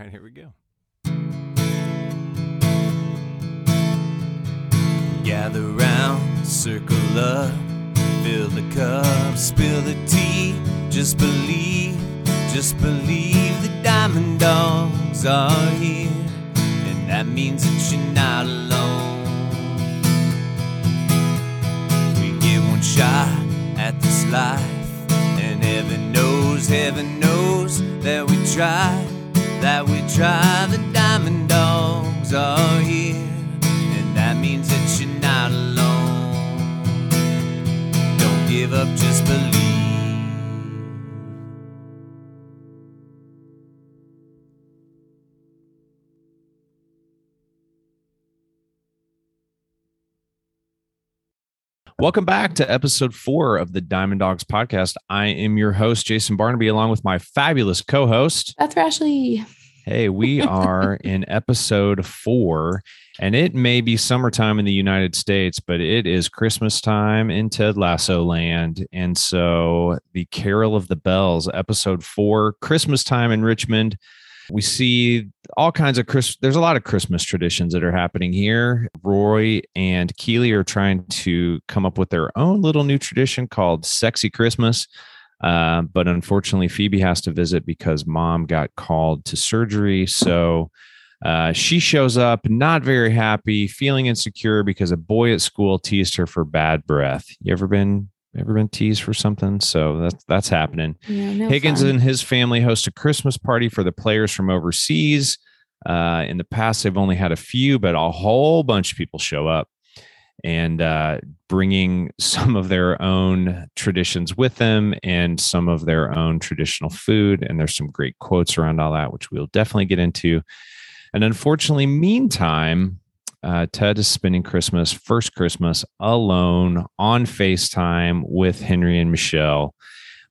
right, here we go. Gather round, circle up, fill the cup, spill the tea. Just believe, just believe the diamond dogs are here, and that means that you're not alone. We get one shot at this life, and heaven knows, heaven knows that we try, that we try. The diamond dogs are here, and that means that you're not alone. Don't give up, just believe. Welcome back to episode four of the Diamond Dogs podcast. I am your host, Jason Barnaby, along with my fabulous co host, Beth Rashley. Hey, we are in episode four, and it may be summertime in the United States, but it is Christmas time in Ted Lasso land. And so, the Carol of the Bells, episode four, Christmas time in Richmond. We see all kinds of Chris. There's a lot of Christmas traditions that are happening here. Roy and Keeley are trying to come up with their own little new tradition called Sexy Christmas. Uh, but unfortunately, Phoebe has to visit because mom got called to surgery. So uh, she shows up not very happy, feeling insecure because a boy at school teased her for bad breath. You ever been ever been teased for something? So that's that's happening. Yeah, no Higgins fun. and his family host a Christmas party for the players from overseas. Uh, in the past, they've only had a few, but a whole bunch of people show up and uh, bringing some of their own traditions with them and some of their own traditional food. And there's some great quotes around all that, which we'll definitely get into. And unfortunately, meantime, uh, Ted is spending Christmas, first Christmas, alone on FaceTime with Henry and Michelle.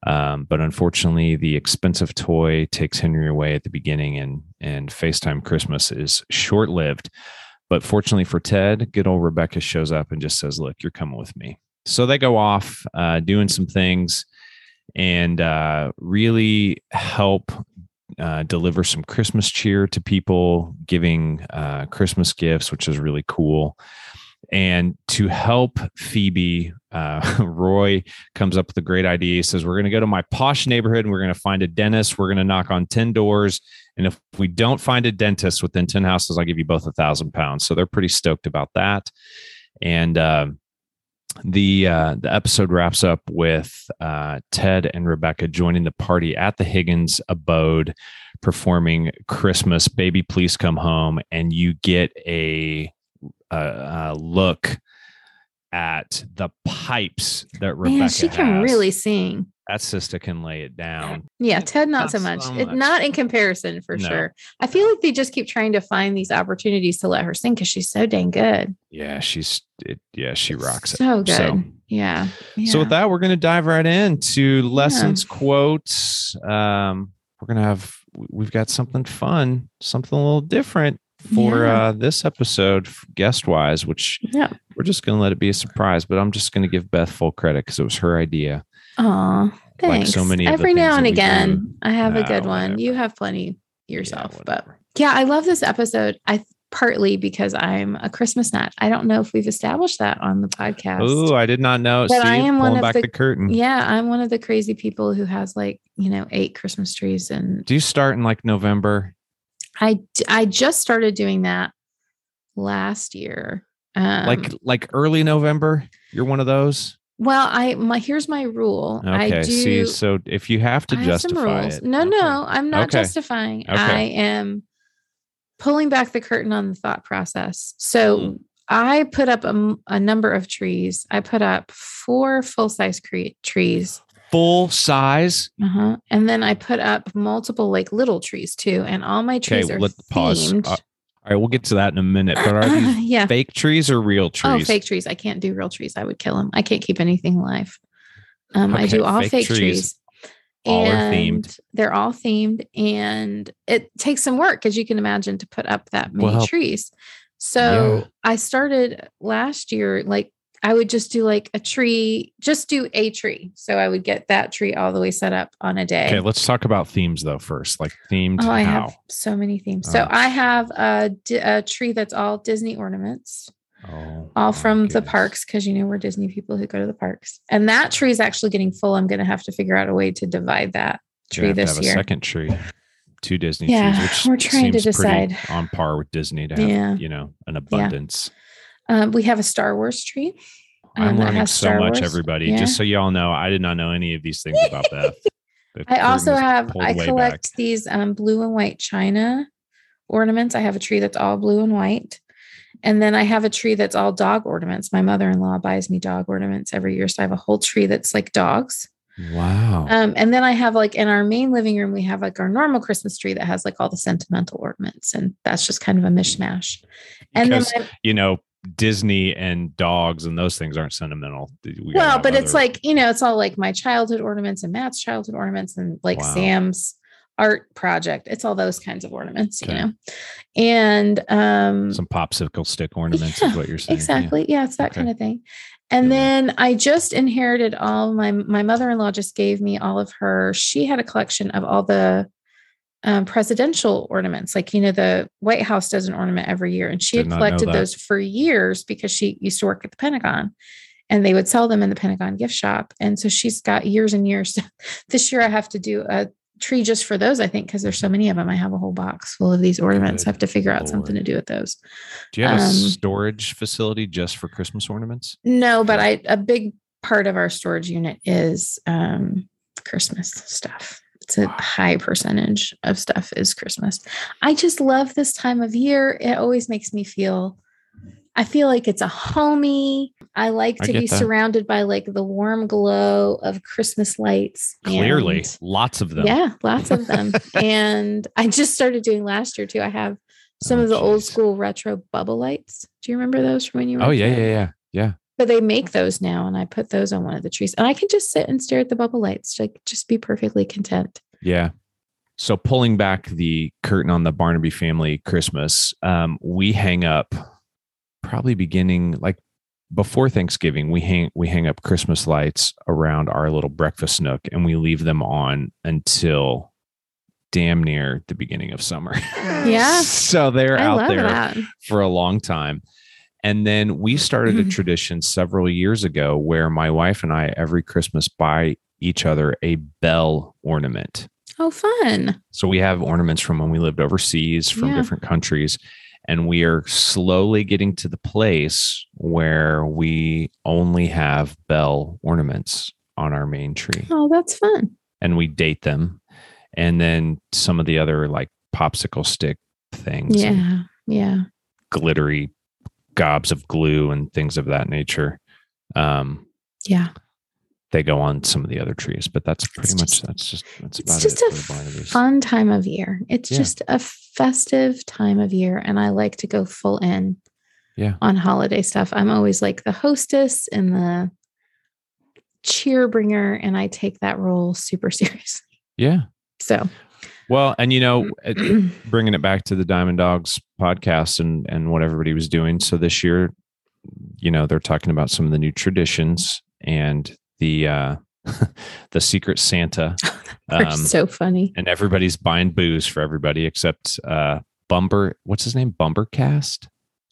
Um, but unfortunately, the expensive toy takes Henry away at the beginning, and and FaceTime Christmas is short lived. But fortunately for Ted, good old Rebecca shows up and just says, "Look, you're coming with me." So they go off uh, doing some things and uh, really help uh, deliver some Christmas cheer to people, giving uh, Christmas gifts, which is really cool. And to help Phoebe, uh, Roy comes up with a great idea. He says, We're going to go to my posh neighborhood and we're going to find a dentist. We're going to knock on 10 doors. And if we don't find a dentist within 10 houses, I'll give you both a thousand pounds. So they're pretty stoked about that. And uh, the uh, the episode wraps up with uh, Ted and Rebecca joining the party at the Higgins abode, performing Christmas "Baby Please Come Home," and you get a, a, a look at the pipes that Rebecca Man, she can has. really sing. That sister can lay it down. Yeah, Ted not, Not so so much. It, not in comparison for No. sure. I feel like they just keep trying to find these opportunities to let her sing because she's so dang good. Yeah, she's it, yeah, she rocks it. So good. yeah. So with that, we're going to dive right into lessons, quotes. Um, we're going to have we've got something fun, something a little different for Yeah. uh, this episode, guest wise, which Yeah. we're just going to let it be a surprise. But I'm just going to give Beth full credit because it was her idea. Like thanks. so many Every now and again. I have a good one. whatever. You have plenty yourself, but yeah, I love this episode. I partly because I'm a Christmas nut. I don't know if we've established that on the podcast. Oh, I did not know. But See, I am one of back the- the, curtain. Yeah, I'm one of the crazy people who has like, you know, eight Christmas trees and Do you start in like November? I I just started doing that last year. Um, like like early November? You're one of those. Well, I my here's my rule. Okay. I do See, so if you have to I have some justify rules. it, No, okay. no, I'm not Okay. justifying. Okay. I am pulling back the curtain on the thought process. So Mm. I put up a, a, number of trees. I put up four full size cre- trees. full size. Uh-huh. And then I put up multiple like little trees too. And all my Okay, trees are let pause. themed. Uh, all right, we'll get to that in a minute. But are these yeah. fake trees or real trees? Oh, fake trees. I can't do real trees. I would kill them. I can't keep anything alive. Um, I do all fake fake, trees. trees. All are and themed. They're all themed, and it takes some work, as you can imagine, to put up that many Well, trees. So yeah. I started last year, like I would just do like a tree, just do a tree. So I would get that tree all the way set up on a day. Okay, let's talk about themes though first. Like themed Oh, I how? have so many themes. So Oh. I have a, a tree that's all Disney ornaments, Oh, all from the parks, because you know we're Disney people who go to the parks. And that tree is actually getting full. I'm going to have to figure out a way to divide that tree gonna have to this have year. A second tree. Two Disney Yeah, trees, which we're trying to decide. on par with Disney to have, Yeah. you know, an abundance. Um, we have a Star Wars tree. I'm um, learning so much, Wars. everybody. Yeah. Just so y'all know, I did not know any of these things about Beth. I also have I collect back. these um, blue and white china ornaments. I have a tree that's all blue and white. And then I have a tree that's all dog ornaments. My mother-in-law buys me dog ornaments every year. So I have a whole tree that's like dogs. Wow. Um, and then I have like in our main living room, we have like our normal Christmas tree that has like all the sentimental ornaments. And that's just kind of a mishmash. And because then my, you know, Disney and dogs and those things aren't sentimental. We well, but it's like, you know, it's all like my childhood ornaments and Matt's childhood ornaments and like Wow. Sam's art project. It's all those kinds of ornaments, Okay. you know. And um some popsicle stick ornaments yeah, is what you're saying. Yeah. exactly. Yeah, it's that Okay. kind of thing. And Yeah. then I just inherited all my my mother-in-law just gave me all of her. She had a collection of all the um, presidential ornaments. Like, you know, the White House does an ornament every year. And she Did had collected those for years because she used to work at the Pentagon and they would sell them in the Pentagon gift shop. And so she's got years and years. this year I have to do a tree just for those, I think, because there's so many of them. I have a whole box full of these ornaments. I have to figure out something to do with those. Do you have a Um, storage facility just for Christmas ornaments? No, but I a big part of our storage unit is um Christmas stuff. It's a high percentage of stuff is Christmas. I just love this time of year. It always makes me feel I feel like it's a homey. I like to get be that. surrounded by like the warm glow of Christmas lights. Clearly, and- lots of them. yeah, lots of them. and I just started doing last year too. I have some Oh, of the old school retro bubble lights. Do you remember those from when you were? Oh yeah, kid? yeah, yeah, yeah. But they make those now, and I put those on one of the trees, and I can just sit and stare at the bubble lights, like just be perfectly content. Yeah. So pulling back the curtain on the Barnaby family Christmas, um, we hang up probably beginning like before Thanksgiving. We hang we hang up Christmas lights around our little breakfast nook, and we leave them on until damn near the beginning of summer. Yeah. so they're I out there that. for a long time. And then we started a mm-hmm. tradition several years ago where my wife and I every Christmas buy each other a bell ornament. Oh, fun! So we have ornaments from when we lived overseas from Yeah. different countries. And we are slowly getting to the place where we only have bell ornaments on our main tree Oh, that's fun. and we date them. And then some of the other like popsicle stick things, Yeah, yeah. glittery gobs of glue and things of that nature. Um, Yeah. they go on some of the other trees, but that's pretty much just- that's just that's It's about just it a for the Barnabys. fun time of year. It's Yeah. just a festive time of year, and I like to go full in. Yeah. On holiday stuff, I'm always like the hostess and the cheer bringer, and I take that role super seriously. Yeah. So, Well, and you know, bringing it back to the Diamond Dogs podcast and and what everybody was doing. So this year, you know, they're talking about some of the new traditions and the uh the Secret Santa. Um, so funny. and everybody's buying booze for everybody except uh Bumber. What's his name? Bumbercast?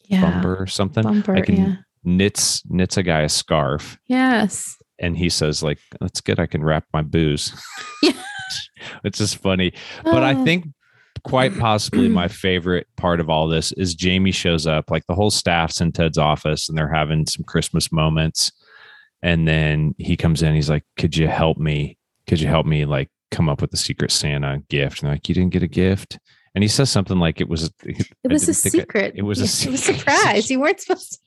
Yeah. Bumber or something. Bumper. I can yeah. knits knits a guy a scarf Yes. and he says like that's good i can wrap my booze Yeah. it's just funny. But i Oh, think quite possibly my favorite part of all this is jamie shows up like the whole staff's in ted's office and they're having some christmas moments. And then he comes in he's like could you help me? Could you help me like come up with the secret santa gift? And they're like you didn't get a gift and he says something like it was it was a secret. it was a It was a surprise. You weren't supposed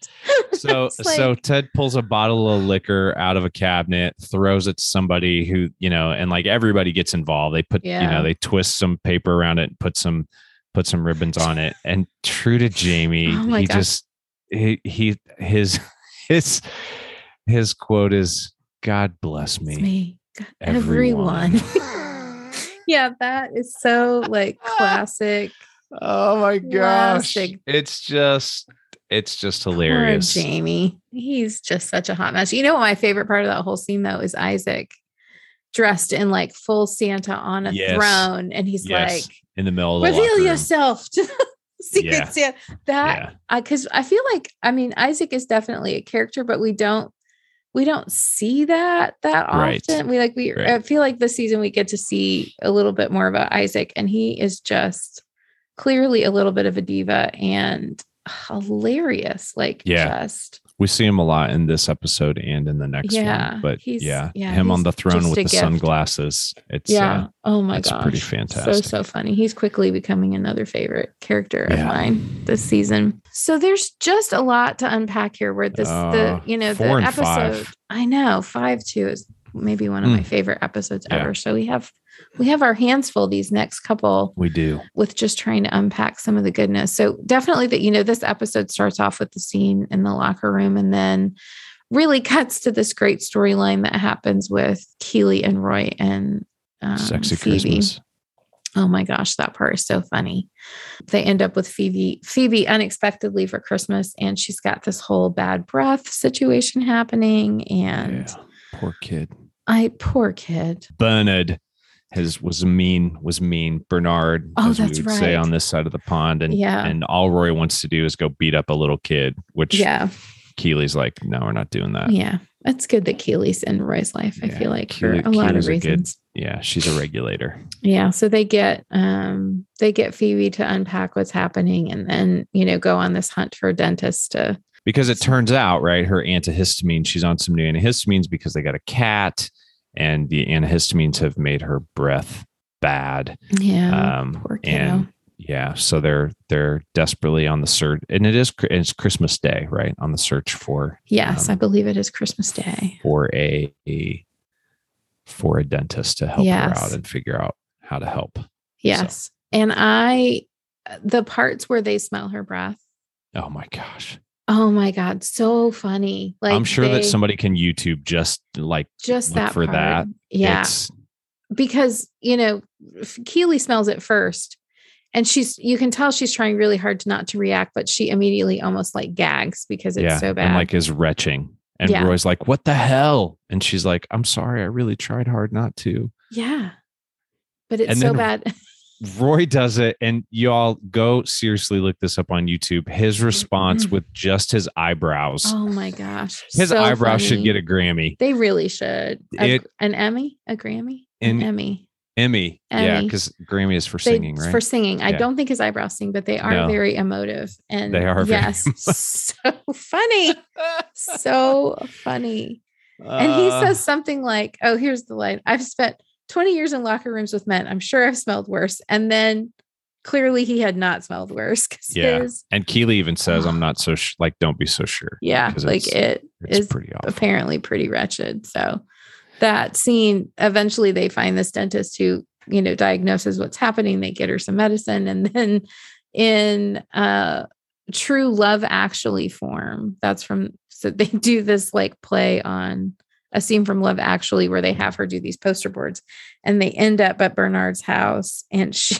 to. so like- so ted pulls a bottle of liquor out of a cabinet throws it to somebody who you know and like everybody gets involved they put you know they twist some paper around it and put some put some ribbons on it and true to jamie Oh he gosh. just he he his his his quote is god bless me, me. God, everyone." everyone. Yeah, that is so like classic. oh my gosh. it's just it's just Poor hilarious. Jamie. He's just such a hot mess. You know what my favorite part of that whole scene though is Isaac dressed in like full Santa on a Yes. throne, and he's Yes, like, in the middle of the "Reveal yourself to the secret Yeah. Santa." That Yeah. because I feel like I mean Isaac is definitely a character, but we don't we don't see that that Right. often. We like we Right. I feel like this season we get to see a little bit more about Isaac, and he is just clearly a little bit of a diva and hilarious. Like Yeah. just We see him a lot in this episode and in the next Yeah, one. But he's- yeah, yeah, him on the throne with the gift. sunglasses. It's yeah. uh, oh my god, pretty fantastic. so so funny. He's quickly becoming another favorite character of Yeah. mine this season. So there's just a lot to unpack here. Where this Uh, the you know the episode. five. I know five two is maybe one of my Mm. favorite episodes Yeah. ever. So we have we have our hands full these next couple we do. with just trying to unpack some of the goodness. So definitely that, you know, this episode starts off with the scene in the locker room and then really cuts to this great storyline that happens with Keeley and Roy and um, Sexy Phoebe. Christmas. Oh my gosh, that part is so funny. They end up with Phoebe, Phoebe unexpectedly for Christmas, and she's got this whole bad breath situation happening. And Yeah. Poor kid. I poor kid. Bernard has was mean was mean Bernard Oh, as we that's would say on this side of the pond and Yeah. and all Roy wants to do is go beat up a little kid which Yeah. Keeley's like no we're not doing that Yeah. It's good that Keeley's in Roy's life, I feel like, Keeley- for a lot of a good- reasons. yeah she's a regulator Yeah. So they get um they get Phoebe to unpack what's happening and then, you know, go on this hunt for a dentist to because it turns out right her antihistamine she's on some new antihistamines because they got a cat and the antihistamines have made her breath bad Yeah. um poor kiddo. and yeah so they're they're desperately on the search and it is it's christmas day right on the search for yes, um, I believe it is Christmas Day. for a, a for a dentist to help her out and figure out how to help Yes. And I the parts where they smell her breath. oh my gosh Oh my God, so funny. Like i'm sure that somebody can youtube just like just that for part. that. Yeah. it's because you know Keeley smells it first and she's you can tell she's trying really hard to not to react but she immediately almost like gags because it's yeah so bad and like is retching and Yeah. roy's like what the hell and she's like i'm sorry i really tried hard not to yeah but it's And so then- bad roy does it and y'all go seriously look this up on youtube. His response with just his eyebrows. Oh my gosh. His so eyebrows should get a grammy. They really should. A- It- an emmy? A grammy? An emmy. Emmy, yeah because grammy is for They- singing right? for singing. I don't think his eyebrows sing but they are No. very emotive and They are very yes. so funny. So funny. And he Uh, says something like, Oh, here's the line. I've spent 20 years in locker rooms with men. I'm sure I've smelled worse. And then clearly he had not smelled worse. Yeah. his- and keeley even says i'm not so sh- like don't be so sure Yeah. Like it's- it it's is pretty awful apparently pretty wretched. So that scene, eventually they find this dentist who, you know, diagnoses what's happening. They get her some medicine. And then in uh true love actually form, that's from so they do this like play on a scene from Love Actually where they have her do these poster boards and they end up at Bernard's house and she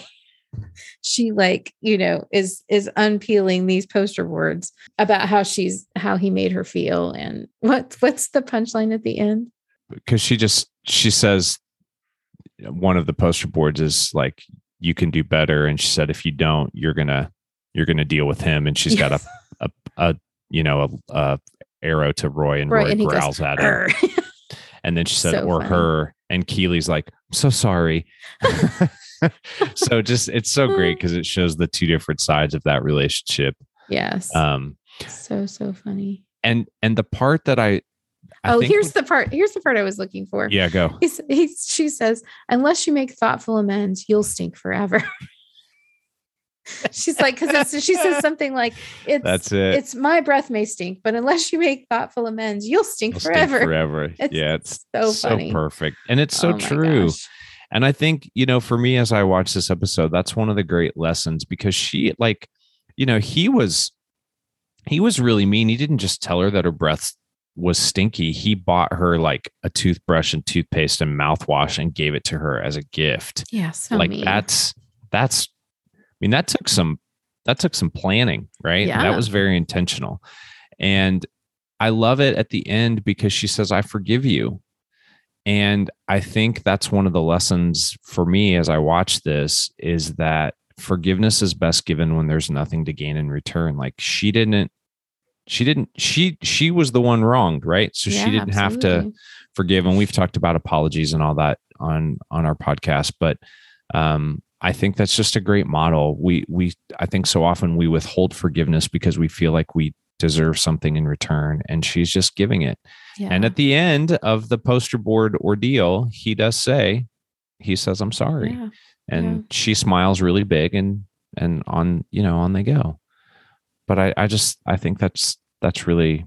she like you know is is unpeeling these poster boards about how she's how he made her feel and what what's the punchline at the end? Because she just she says one of the poster boards is like you can do better. And she said if you don't you're gonna you're gonna deal with him. And she's got a, a a you know a, a arrow to roy and Right, roy and he goes, growls at her. and then she said So or funny. her and keeley's like i'm so sorry. So just it's so great because it shows the two different sides of that relationship. Yes. Um so so funny. and and the part that i, I oh here's the part here's the part i was looking for. Yeah go. He's, he's, she says unless you make thoughtful amends you'll stink forever she's like because she says something like it's that's it it's my breath may stink but unless you make thoughtful amends you'll stink stay forever forever It's yeah it's so so perfect and it's so Oh true gosh. And I think, you know, for me, as I watch this episode, that's one of the great lessons because she, like, you know, he was, he was really mean. He didn't just tell her that her breath was stinky. He bought her like a toothbrush and toothpaste and mouthwash and gave it to her as a gift. yeah so like mean. that's, that's, mean, that took some that took some planning, right? Yeah. That was very intentional. And I love it at the end because she says, I forgive you. And I think that's one of the lessons for me as I watch this is that forgiveness is best given when there's nothing to gain in return. Like she didn't, she didn't, she, she was the one wronged, right? So Yeah, she didn't have to forgive. And we've talked about apologies and all that on, on our podcast. But, um, I think that's just a great model. We, we, I think so often we withhold forgiveness because we feel like we deserve something in return. And she's just giving it. Yeah. And at the end of the poster board ordeal, he does say, he says, I'm sorry. yeah. And yeah. she smiles really big and and on, you know, on they go. But I, I just I think that's that's really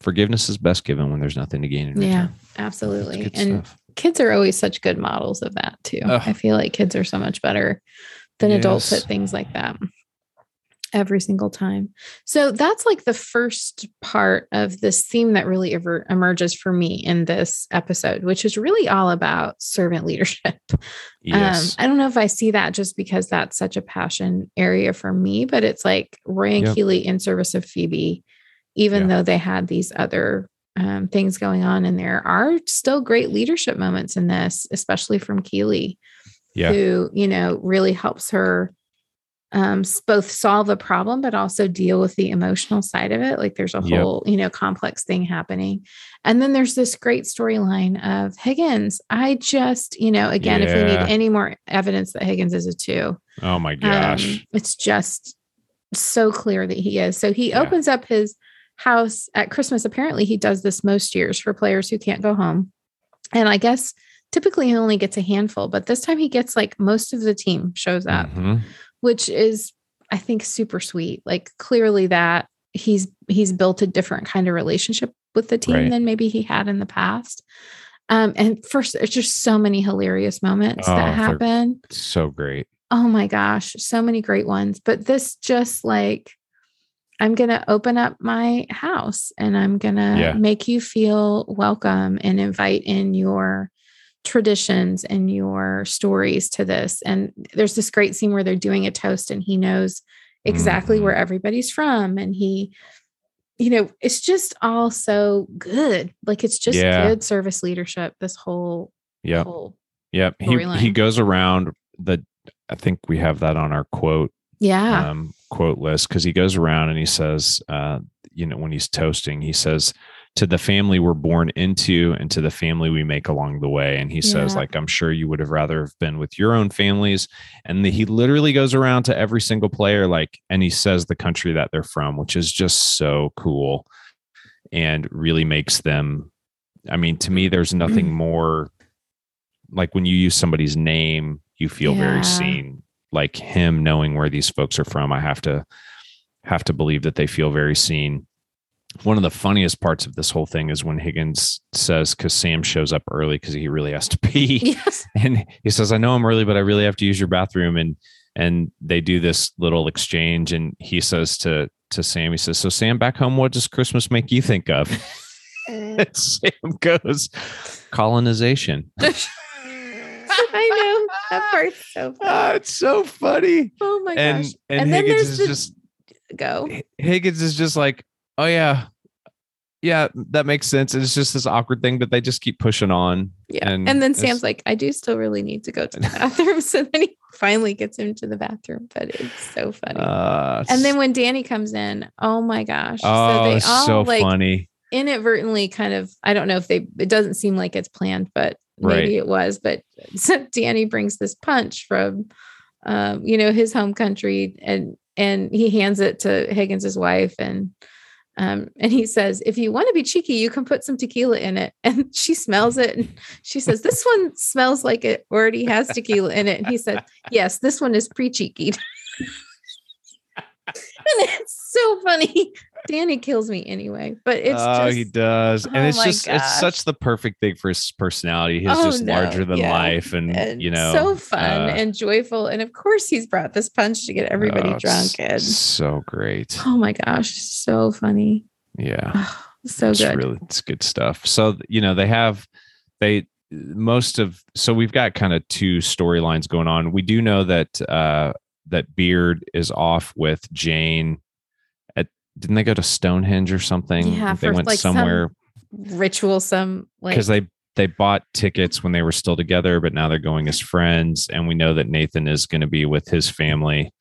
forgiveness is best given when there's nothing to gain in Yeah, return. That's absolutely. And stuff. Kids are always such good models of that too. Ugh. I feel like kids are so much better than adults at things like that every single time. So that's like the first part of this theme that really ever emerges for me in this episode, which is really all about servant leadership. Yes. Um, I don't know if I see that just because that's such a passion area for me, but it's like Roy and Yep. Keeley in service of Phoebe, even Yeah. though they had these other um, things going on, and there are still great leadership moments in this, especially from Keeley, yeah. who you know really helps her um, both solve a problem but also deal with the emotional side of it. Like there's a Yep. whole you know complex thing happening, and then there's this great storyline of Higgins. I just you know again, if we need any more evidence that Higgins is a two, Oh my gosh. um, it's just so clear that he is. So he Yeah. opens up his house at Christmas. Apparently, he does this most years for players who can't go home. And I guess typically he only gets a handful, but this time he gets like most of the team shows up, Mhm. which is, I think, super sweet. Like clearly that he's he's built a different kind of relationship with the team Right. than maybe he had in the past. Um, and first, there's just so many hilarious moments Oh, that happen. So great. Oh my gosh, so many great ones. But this just like, I'm going to open up my house and I'm going to Yeah. make you feel welcome and invite in your traditions and your stories to this. And there's this great scene where they're doing a toast and he knows exactly Mhm. where everybody's from. And he, you know, it's just all so good. Like it's just Yeah. good service leadership, this whole, yeah. whole, Yep. He he goes around the I think we have that on our quote yeah. um, quote list because he goes around and he says, uh, you know, when he's toasting, he says, to the family we're born into and to the family we make along the way. And he says, like, I'm sure you would have rather have been with your own families. And the, he literally goes around to every single player, like, and he says the country that they're from, which is just so cool and really makes them. I mean, to me, there's nothing more like when you use somebody's name, you feel Yeah. very seen. Like him knowing where these folks are from, I have to have to believe that they feel very seen. One of the funniest parts of this whole thing is when Higgins says, because Sam shows up early because he really has to pee, yes. and he says, "I know I'm early, but I really have to use your bathroom." And and they do this little exchange, and he says to to Sam, he says, "So Sam, back home, what does Christmas make you think of?" and Sam goes, "Colonization." I know that part's so funny. Ah, it's so funny. oh my and gosh! and, And then Higgins there's is the- just Go. Higgins is just like, oh yeah, yeah, that makes sense. It's just this awkward thing, but they just keep pushing on. Yeah. and And, then it's- Sam's like, I do still really need to go to the bathroom. so then he finally gets him to the bathroom, but it's so funny. Uh, and then when Dani comes in, oh my gosh. oh, so they all so like funny. inadvertently kind of, I don't know if they, it doesn't seem like it's planned, but maybe it was. But Dani brings this punch from, um, you know, his home country and, and he hands it to Higgins's wife and, um, and he says, if you want to be cheeky, you can put some tequila in it. And she smells it. And she says, this one smells like it already has tequila in it. And he said, yes, this one is pre cheeky. and it's so funny. Dani kills me anyway, but it's oh, just, he does, oh and it's my just it's such the perfect thing for his personality. He's Oh, just no, larger than yeah. life, and, and you know, so fun uh, and joyful. And of course, he's brought this punch to get everybody oh, drunk. And so great. oh my gosh, so funny. Yeah. so it's good. really it's good stuff so you know they have they most of so we've got kind of two storylines going on we do know that uh that Beard is off with Jane. Didn't they go to Stonehenge or something? Yeah, they went like, some, somewhere Ritual, some like because they they bought tickets when they were still together, but now they're going as friends, and we know that Nathan is going to be with his family.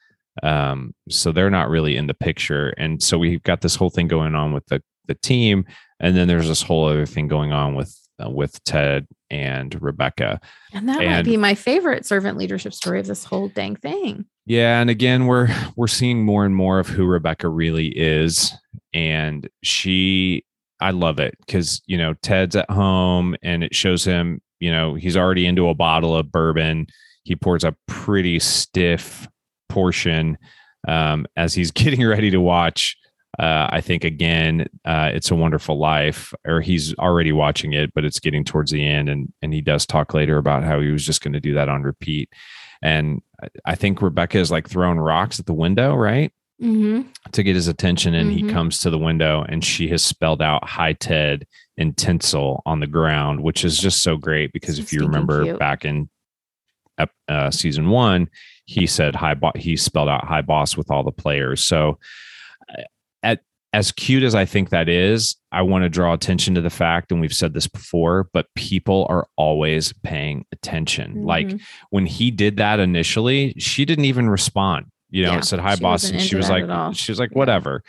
Um, so they're not really in the picture, and so we've got this whole thing going on with the the team, and then there's this whole other thing going on with uh, with Ted and Rebecca. and that might be my favorite servant leadership story of this whole dang thing. Yeah, and again, we're we're seeing more and more of who Rebecca really is, and she, I love it because you know Ted's at home, and it shows him, you know, he's already into a bottle of bourbon. He pours a pretty stiff portion um, as he's getting ready to watch. Uh, I think again, uh, it's a wonderful life, or he's already watching it, but it's getting towards the end, and and he does talk later about how he was just going to do that on repeat. And I- think Rebecca is like throwing rocks at the window, right? Mm-hmm. To get his attention. And he Mhm. comes to the window and she has spelled out Hi Ted in tinsel on the ground, which is just so great because So if you remember cute. back in uh, season one, he said hi, bo- he spelled out hi boss with all the players. So as cute as I think that is, I want to draw attention to the fact, and we've said this before, but people are always paying attention. Like Mhm. when he did that initially, she didn't even respond. You know, Yeah, it said hi, boss, and she was like, she was like, whatever.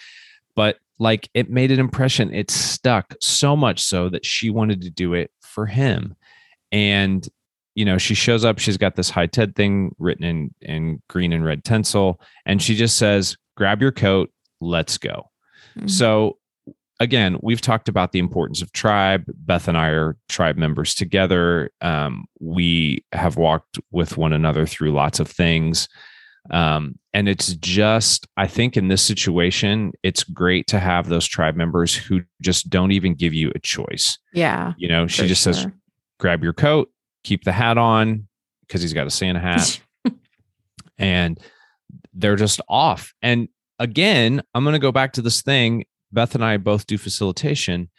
But like it made an impression. It stuck so much so that she wanted to do it for him. And you know, she shows up, she's got this hi TED thing written in in green and red tinsel, and she just says, grab your coat, let's go. Mhm. So again, we've talked about the importance of tribe. Beth and I are tribe members together. Um, we have walked with one another through lots of things. Um, and it's just, I think in this situation, it's great to have those tribe members who just don't even give you a choice. yeah. You know, she just says, grab your coat, keep the hat on because he's got a Santa hat and they're just off. And again, I'm going to go back to this thing. Beth and I both do facilitation.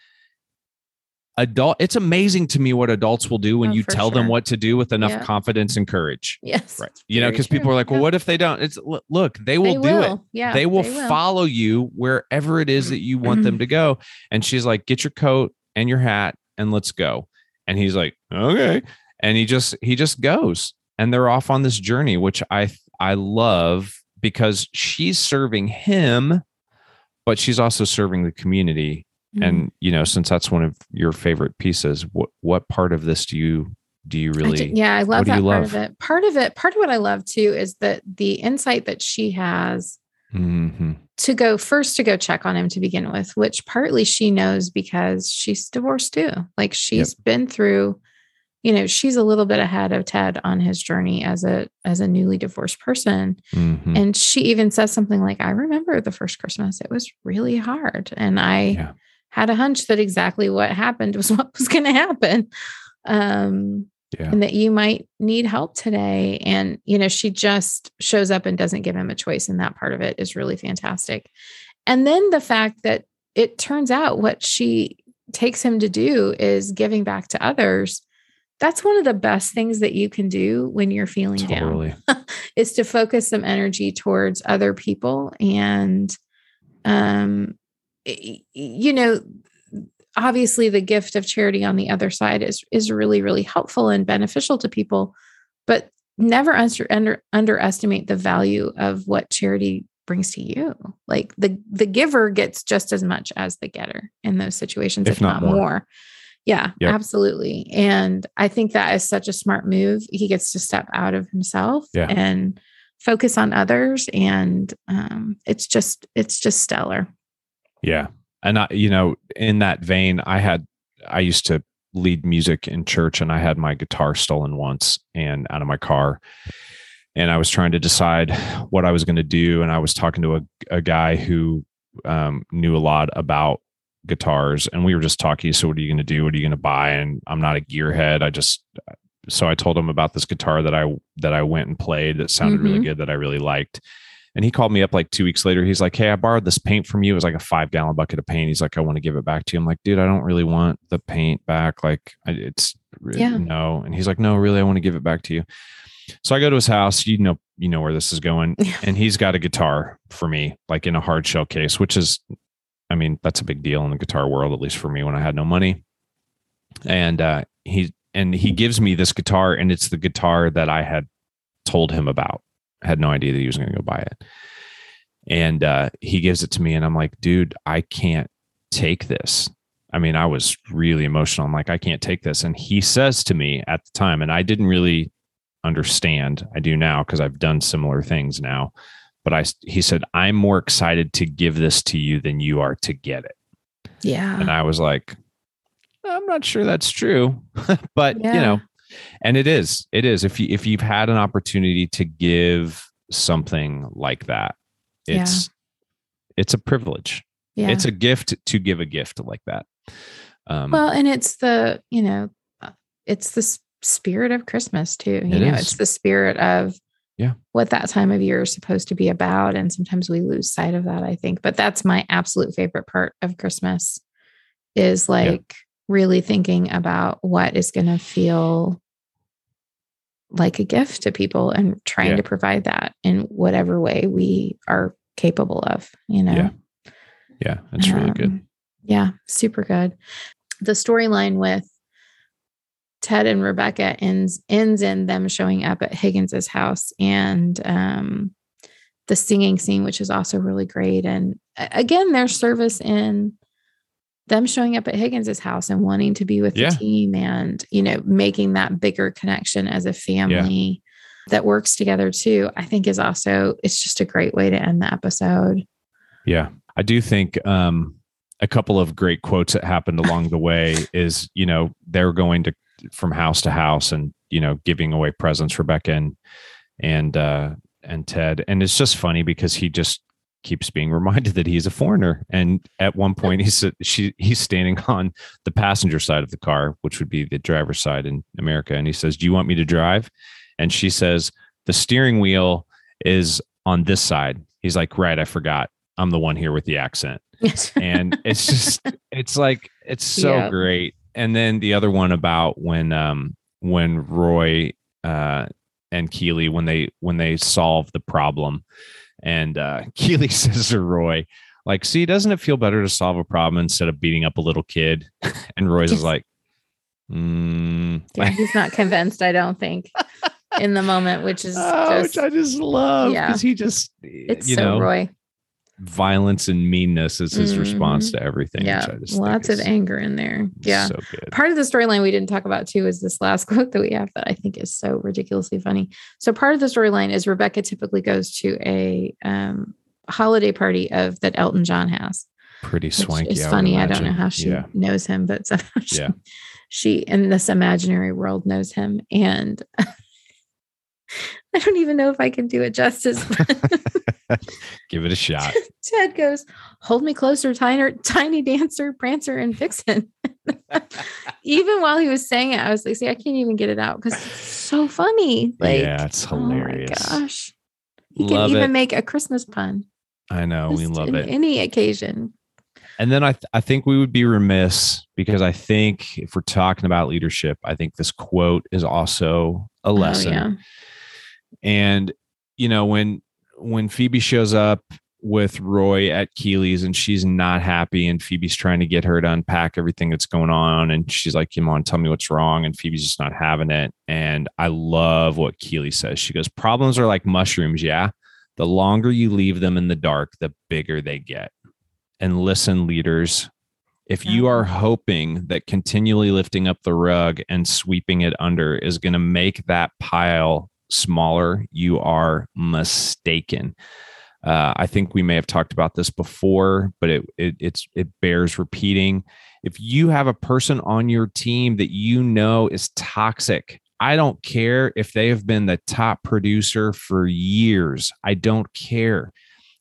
Adult, it's amazing to me what adults will do when Oh, you tell them what to do with enough Yeah. confidence and courage. yes. Right. You know, because people are like, well, Yeah. what if they don't? It's look, they will They do it. Yeah. they will follow you wherever it is that you want them to go. And she's like, get your coat and your hat and let's go. And he's like, okay. And he just he just goes. And they're off on this journey, which I I love because she's serving him, but she's also serving the community. Mhm. And you know, since that's one of your favorite pieces, what what part of this do you do you I really yeah, I love that part love? of it. Part of it, part of what I love too is that the insight that she has Mhm. to go first to go check on him to begin with, which partly she knows because she's divorced too. Like she's been through, you know, she's a little bit ahead of Ted on his journey as a as a newly divorced person. Mhm. And she even says something like, I remember the first Christmas. It was really hard. And I Yeah. had a hunch that exactly what happened was what was gonna happen. Um Yeah. and that you might need help today. And, you know, she just shows up and doesn't give him a choice. And that part of it is really fantastic. And then the fact that it turns out what she takes him to do is giving back to others. That's one of the best things that you can do when you're feeling down is to focus some energy towards other people and um you know obviously the gift of charity on the other side is is really really helpful and beneficial to people but never under, under underestimate the value of what charity brings to you like the the giver gets just as much as the getter in those situations If if, not not, more. more. Yeah Yep. absolutely and i think that is such a smart move he gets to step out of himself Yeah. and focus on others and um, it's just it's just stellar Yeah. And I, you know, in that vein, I had, I used to lead music in church and I had my guitar stolen once and out of my car. And I was trying to decide what I was going to do. And I was talking to a, a guy who um, knew a lot about guitars. And we were just talking. So, what are you going to do? What are you going to buy? And I'm not a gearhead. I just, so I told him about this guitar that I, that I went and played that sounded really Mhm. good that I really liked. And he called me up like two weeks later. He's like, Hey, I borrowed this paint from you. It was like a five gallon bucket of paint. He's like, I want to give it back to you. I'm like, dude, I don't really want the paint back. Like, it's Yeah. no. And he's like, No, really, I want to give it back to you. So I go to his house. You know, you know where this is going. And he's got a guitar for me, like in a hard shell case, which is, I mean, that's a big deal in the guitar world, at least for me when I had no money. And uh, he and he gives me this guitar, and it's the guitar that I had told him about. I had no idea that he was going to go buy it. And uh, he gives it to me, and I'm like, dude, I can't take this. I mean, I was really emotional. I'm like, I can't take this. And he says to me at the time, and I didn't really understand. I do now because I've done similar things now. But I, he said, I'm more excited to give this to you than you are to get it. Yeah. And I was like, I'm not sure that's true, but Yeah. you know, and it is, it is. If you if you've had an opportunity to give something like that, Yeah. it's it's a privilege. yeah. It's a gift to give a gift like that. Um, well, and it's the, you know, uh, it's the spirit of Christmas too. You It know, is. it's the spirit of Yeah. what that time of year is supposed to be about. And sometimes we lose sight of that, I think. But that's my absolute favorite part of Christmas is like really thinking about what is going to feel like a gift to people and trying Yeah. to provide that in whatever way we are capable of, you know? Yeah. yeah, it's really good. Um, Yeah, super good. The storyline with Ted and Rebecca ends ends in them showing up at Higgins's house and um the singing scene, which is also really great. And again, their service in them showing up at Higgins's house and wanting to be with Yeah. the team and, you know, making that bigger connection as a family that works together too, I think is also, it's just a great way to end the episode. Yeah. I do think um, a couple of great quotes that happened along the way is, you know, they're going to from house to house and, you know, giving away presents, Rebecca and and uh and Ted. And it's just funny because he just keeps being reminded that he's a foreigner. And at one point he's she he's standing on the passenger side of the car, which would be the driver's side in America. And he says, Do you want me to drive? And she says, The steering wheel is on this side. He's like, Right, I forgot. I'm the one here with the accent. And it's just it's like it's so Yeah. great. And then the other one about when um when Roy uh and Keeley when they when they solve the problem and uh Keeley says to Roy like see doesn't it feel better to solve a problem instead of beating up a little kid and Roy's is like mm, Yeah, he's not convinced, I don't think, in the moment, which is Oh, just which I just love Yeah. because he just it's you so know Roy. Violence and meanness is his response Mhm. to everything. Yeah, I lots of anger in there. Yeah. so good. Part of the storyline we didn't talk about too is this last quote that we have that I think is so ridiculously funny. So part of the storyline is Rebecca typically goes to a um, holiday party of that Elton John has. Pretty swanky. I would funny. I don't know how she Yeah. knows him, but somehow she, Yeah. she in this imaginary world knows him. And I don't even know if I can do it justice. Give it a shot. Ted goes, "Hold me closer, tiny, tiny dancer, prancer, and vixen." even while he was saying it, I was like, "See, I can't even get it out because it's so funny." Like, yeah, it's hilarious. Oh my gosh, he Love can even it. make a Christmas pun. I know we love in it. Any occasion. And then I th- I think we would be remiss because I think if we're talking about leadership, I think this quote is also a oh, lesson. Oh, yeah. And you know when when Phoebe shows up with Roy at Keeley's and she's not happy and Phoebe's trying to get her to unpack everything that's going on and she's like, "Come on, tell me what's wrong." And Phoebe's just not having it. And I love what Keeley says. She goes, "Problems are like mushrooms, yeah. The longer you leave them in the dark, the bigger they get." And listen, leaders, if you are mm-hmm. hoping that continually lifting up the rug and sweeping it under is going to make that pile smaller, you are mistaken. Uh, I think we may have talked about this before, but it, it it bears repeating. If you have a person on your team that you know is toxic, I don't care if they have been the top producer for years. I don't care.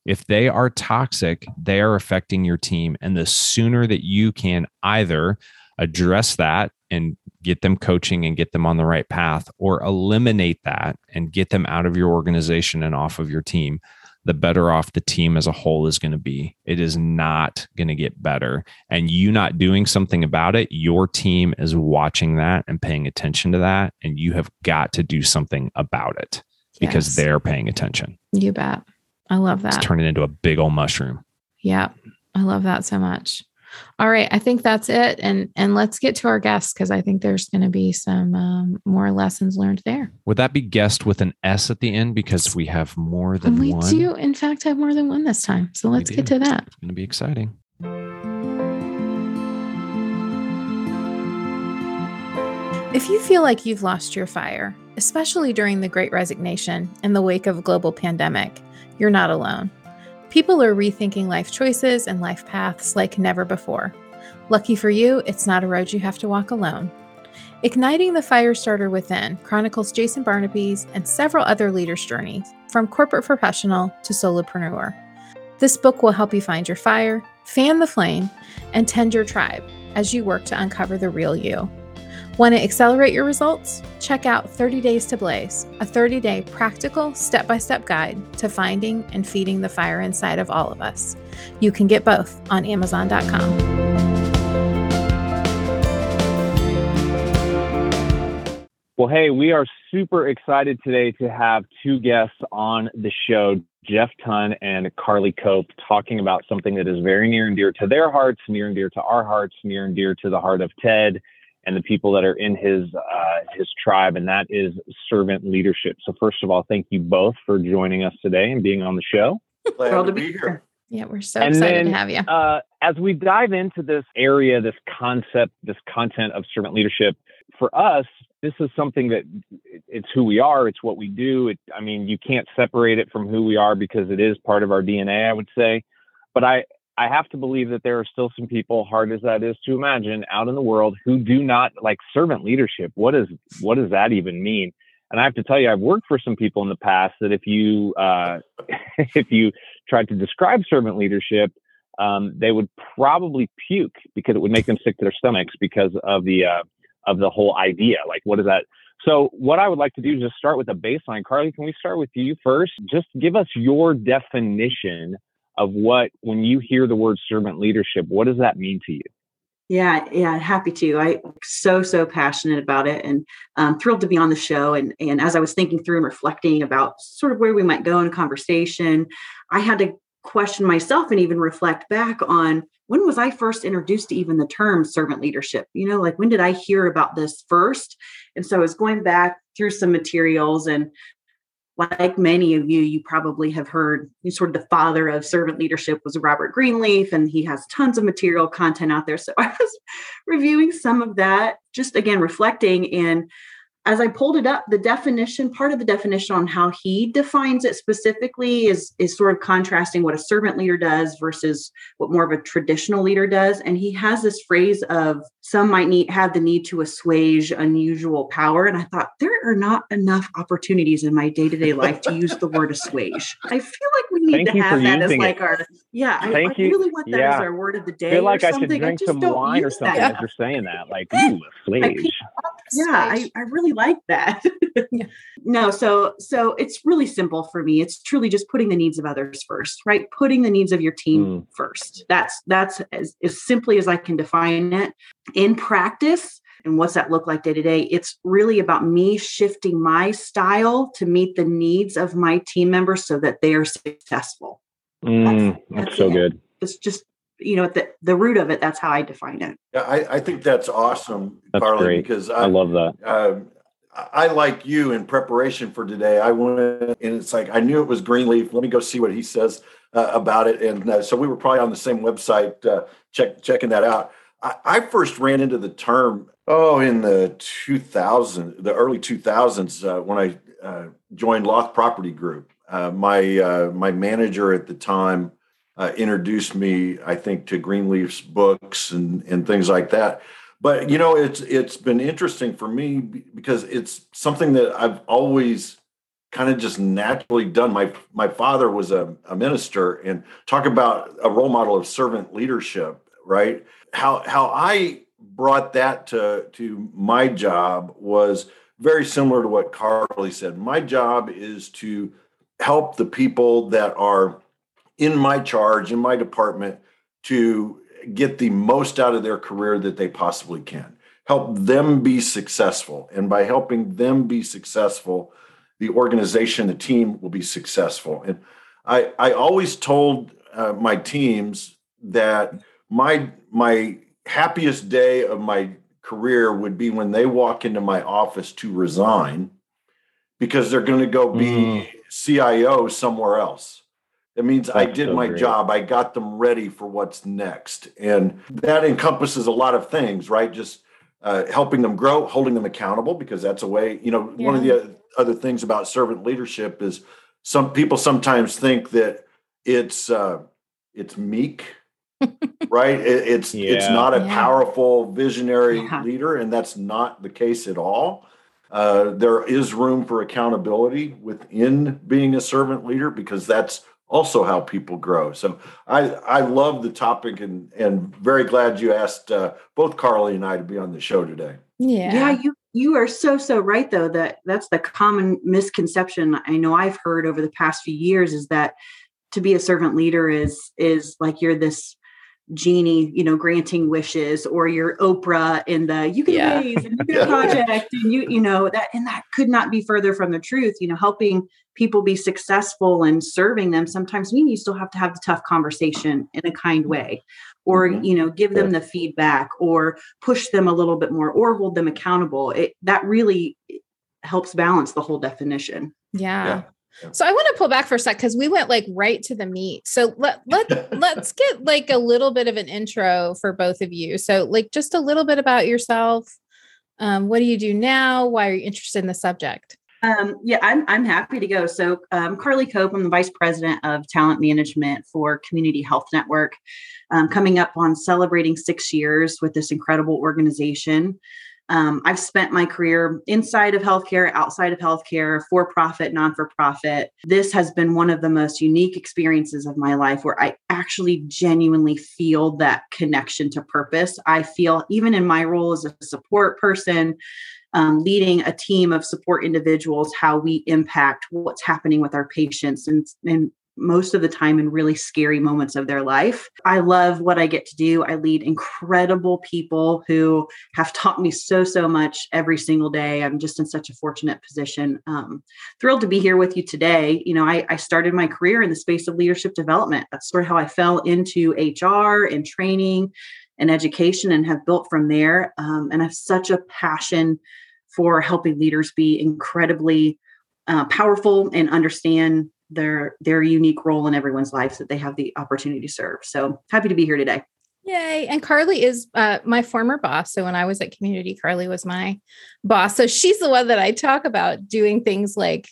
If they are toxic, they are affecting your team. And the sooner that you can either address that and get them coaching and get them on the right path, or eliminate that and get them out of your organization and off of your team, the better off the team as a whole is going to be. It is not going to get better. And you not doing something about it, your team is watching that and paying attention to that. And you have got to do something about it. because Yes. they're paying attention. You bet. I love that. It's turning into a big old mushroom. Yeah. I love that so much. All right. I think that's it. And and let's get to our guests because I think there's going to be some um, more lessons learned there. Would that be guest with an S at the end because we have more than we one? do, in fact, have more than one this time. So let's get to that. It's going to be exciting. If you feel like you've lost your fire, especially during the great resignation in the wake of a global pandemic, you're not alone. People are rethinking life choices and life paths like never before. Lucky for you, it's not a road you have to walk alone. Igniting the Fire Starter Within chronicles Jason Barnaby's and several other leaders' journeys, from corporate professional to solopreneur. This book will help you find your fire, fan the flame, and tend your tribe as you work to uncover the real you. Want to accelerate your results? Check out 30 Days to Blaze, a 30 day practical, step by step guide to finding and feeding the fire inside of all of us. You can get both on Amazon.com. Well, hey, we are super excited today to have two guests on the show, Jeff Ton and Karly Cope, talking about something that is very near and dear to their hearts, near and dear to our hearts, near and dear to the heart of Ted and the people that are in his uh, his tribe, and that is servant leadership. So, first of all, thank you both for joining us today and being on the show. Glad to to be be here. Yeah, we're so And excited then, to have you. Uh, as we dive into this area, this concept, this content of servant leadership, for us, this is something that it's who we are. It's what we do. It, I mean, you can't separate it from who we are because it is part of our DNA, I would say. But I, I have to believe that there are still some people, hard as that is to imagine, out in the world who do not like servant leadership. What is what does that even mean? And I have to tell you, I've worked for some people in the past that if you uh, if you tried to describe servant leadership, um, they would probably puke because it would make them sick to their stomachs because of the uh, of the whole idea. Like, what is that? So, what I would like to do is just start with a baseline. Karly, can we start with you first? Just give us your definition of what, when you hear the word servant leadership, what does that mean to you? Yeah, yeah, happy to. I so so passionate about it, and um, thrilled to be on the show. And and as I was thinking through and reflecting about sort of where we might go in a conversation, I had to question myself and even reflect back on when was I first introduced to even the term servant leadership. You know, like when did I hear about this first? And so I was going back through some materials and like many of you, you probably have heard sort of the father of servant leadership was Robert Greenleaf, and he has tons of material content out there. So I was reviewing some of that, just again reflecting. And as I pulled it up, the definition, part of the definition on how he defines it specifically is, is sort of contrasting what a servant leader does versus what more of a traditional leader does. And he has this phrase of some might need have the need to assuage unusual power. And I thought there are not enough opportunities in my day-to-day life to use the word assuage. I feel like need Thank to you have for that as like it. our yeah. I, Thank I you. really want that Yeah. as our word of the day. I feel like I should drink some wine or something that. as you're saying that. Like, ooh, flage. Yeah, I, I really like that. Yeah. No, so so it's really simple for me. It's truly just putting the needs of others first, right? Putting the needs of your team Mm. first. That's that's as, as simply as I can define it. In practice, and what's that look like day to day? It's really about me shifting my style to meet the needs of my team members so that they are successful. Mm, that's that's so it. good. It's just you know at the the root of it. That's how I define it. Yeah, I, I think that's awesome, That's Karly, great. because I I, love that. um, I like you in preparation for today. I went and it's like I knew it was Greenleaf. Let me go see what he says uh, about it. And uh, so we were probably on the same website, uh, check checking that out. I, I first ran into the term oh in the 2000, the early 2000s uh, when I uh, joined Lauth Property Group. Uh, my uh, my manager at the time uh, introduced me, I think, to Greenleaf's books and and things like that. But you know, it's it's been interesting for me because it's something that I've always kind of just naturally done. My my father was a, a minister, and talk about a role model of servant leadership, right? How how I brought that to to my job was very similar to what Karly said. My job is to help the people that are in my charge, in my department, to get the most out of their career that they possibly can. Help them be successful. And by helping them be successful, the organization, the team will be successful. And I, I always told uh, my teams that my my happiest day of my career would be when they walk into my office to resign because they're going to go be mm. CIO somewhere else. It means That's I did so my great. job. I got them ready for what's next. And that encompasses a lot of things, right? Just uh, helping them grow, holding them accountable, because that's a way, you know, yeah. one of the other things about servant leadership is some people sometimes think that it's, uh, it's meek, right? It, it's, yeah. it's not a yeah. powerful visionary leader. And that's not the case at all. Uh, there is room for accountability within being a servant leader because that's also how people grow. So I I love the topic and and very glad you asked uh, both Karly and I to be on the show today. Yeah. Yeah, you you are so so right though that that's the common misconception I know I've heard over the past few years is that to be a servant leader is is like you're this genie, you know, granting wishes, or your Oprah in the you can yeah. raise and you can project, and you, you know, that and that could not be further from the truth. You know, helping people be successful and serving them sometimes mean you still have to have the tough conversation in a kind way, or mm-hmm. you know, give them the feedback, or push them a little bit more, or hold them accountable. It that really helps balance the whole definition. yeah. yeah. So I want to pull back for a sec because we went like right to the meat. So let let let's get like a little bit of an intro for both of you. So like just a little bit about yourself. Um, what do you do now? Why are you interested in the subject? Um, yeah, I'm I'm happy to go. So um, Karly Cope, I'm the vice president of talent management for Community Health Network. Um, coming up on celebrating six years with this incredible organization. Um, I've spent my career inside of healthcare, outside of healthcare, for profit, non for profit. This has been one of the most unique experiences of my life where I actually genuinely feel that connection to purpose. I feel, even in my role as a support person, um, leading a team of support individuals, how we impact what's happening with our patients and, and most of the time in really scary moments of their life. I love what I get to do. I lead incredible people who have taught me so, so much every single day. I'm just in such a fortunate position. Um, thrilled to be here with you today. You know, I, I started my career in the space of leadership development. That's sort of how I fell into HR and training and education and have built from there. Um, and I have such a passion for helping leaders be incredibly uh, powerful and understand their their unique role in everyone's lives that they have the opportunity to serve. So happy to be here today. Yay. And Karly is uh, my former boss. So when I was at community, Karly was my boss. So she's the one that I talk about doing things like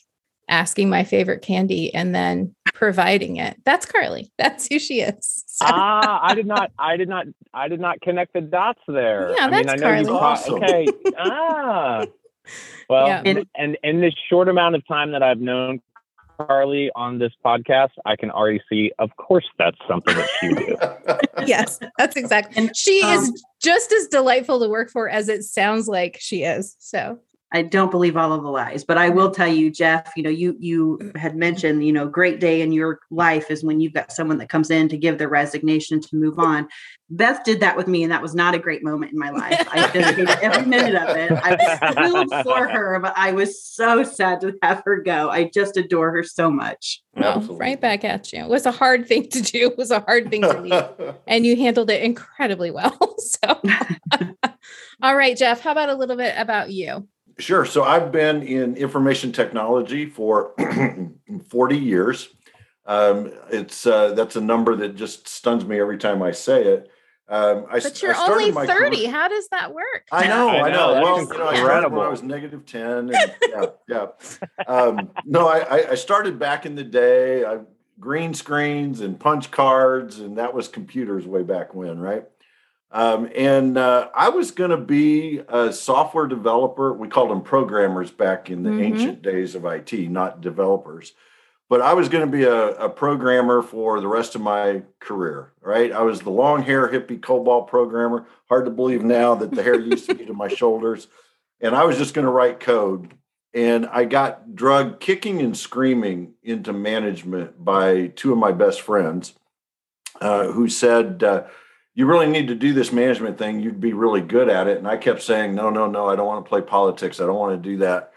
asking my favorite candy and then providing it. That's Karly. That's who she is. So. Ah, I did not, I did not, I did not connect the dots there. Yeah, I that's mean, I Karly. Know you awesome. Okay. ah. Well, yeah. and, and in this short amount of time that I've known Karly on this podcast, I can already see, of course, that's something that she do. yes, that's exactly. And she um, is just as delightful to work for as it sounds like she is. So I don't believe all of the lies, but I will tell you, Jeff, you know, you you mm. had mentioned, you know, great day in your life is when you've got someone that comes in to give their resignation to move on. Beth did that with me, and that was not a great moment in my life. I just dedicated every minute of it. I was thrilled for her, but I was so sad to have her go. I just adore her so much. Well, right back at you. It was a hard thing to do. It was a hard thing to leave, and you handled it incredibly well. So, all right, Jeff, how about a little bit about you? Sure. So I've been in information technology for 40 years. Um, it's uh, that's a number that just stuns me every time I say it. Um, I, but you're I only 30. Career. How does that work? I know, I know. I know. Well, you know, I started when I was negative 10. And, yeah, yeah. Um, no, I, I started back in the day. I, green screens and punch cards, and that was computers way back when, right? Um, and uh, I was going to be a software developer. We called them programmers back in the mm-hmm. ancient days of IT, not developers. But I was going to be a, a, programmer for the rest of my career, right? I was the long hair hippie COBOL programmer. Hard to believe now that the hair used to be to my shoulders. And I was just going to write code. And I got drugged kicking and screaming into management by two of my best friends uh, who said, uh, you really need to do this management thing. You'd be really good at it. And I kept saying, no, no, no, I don't want to play politics. I don't want to do that.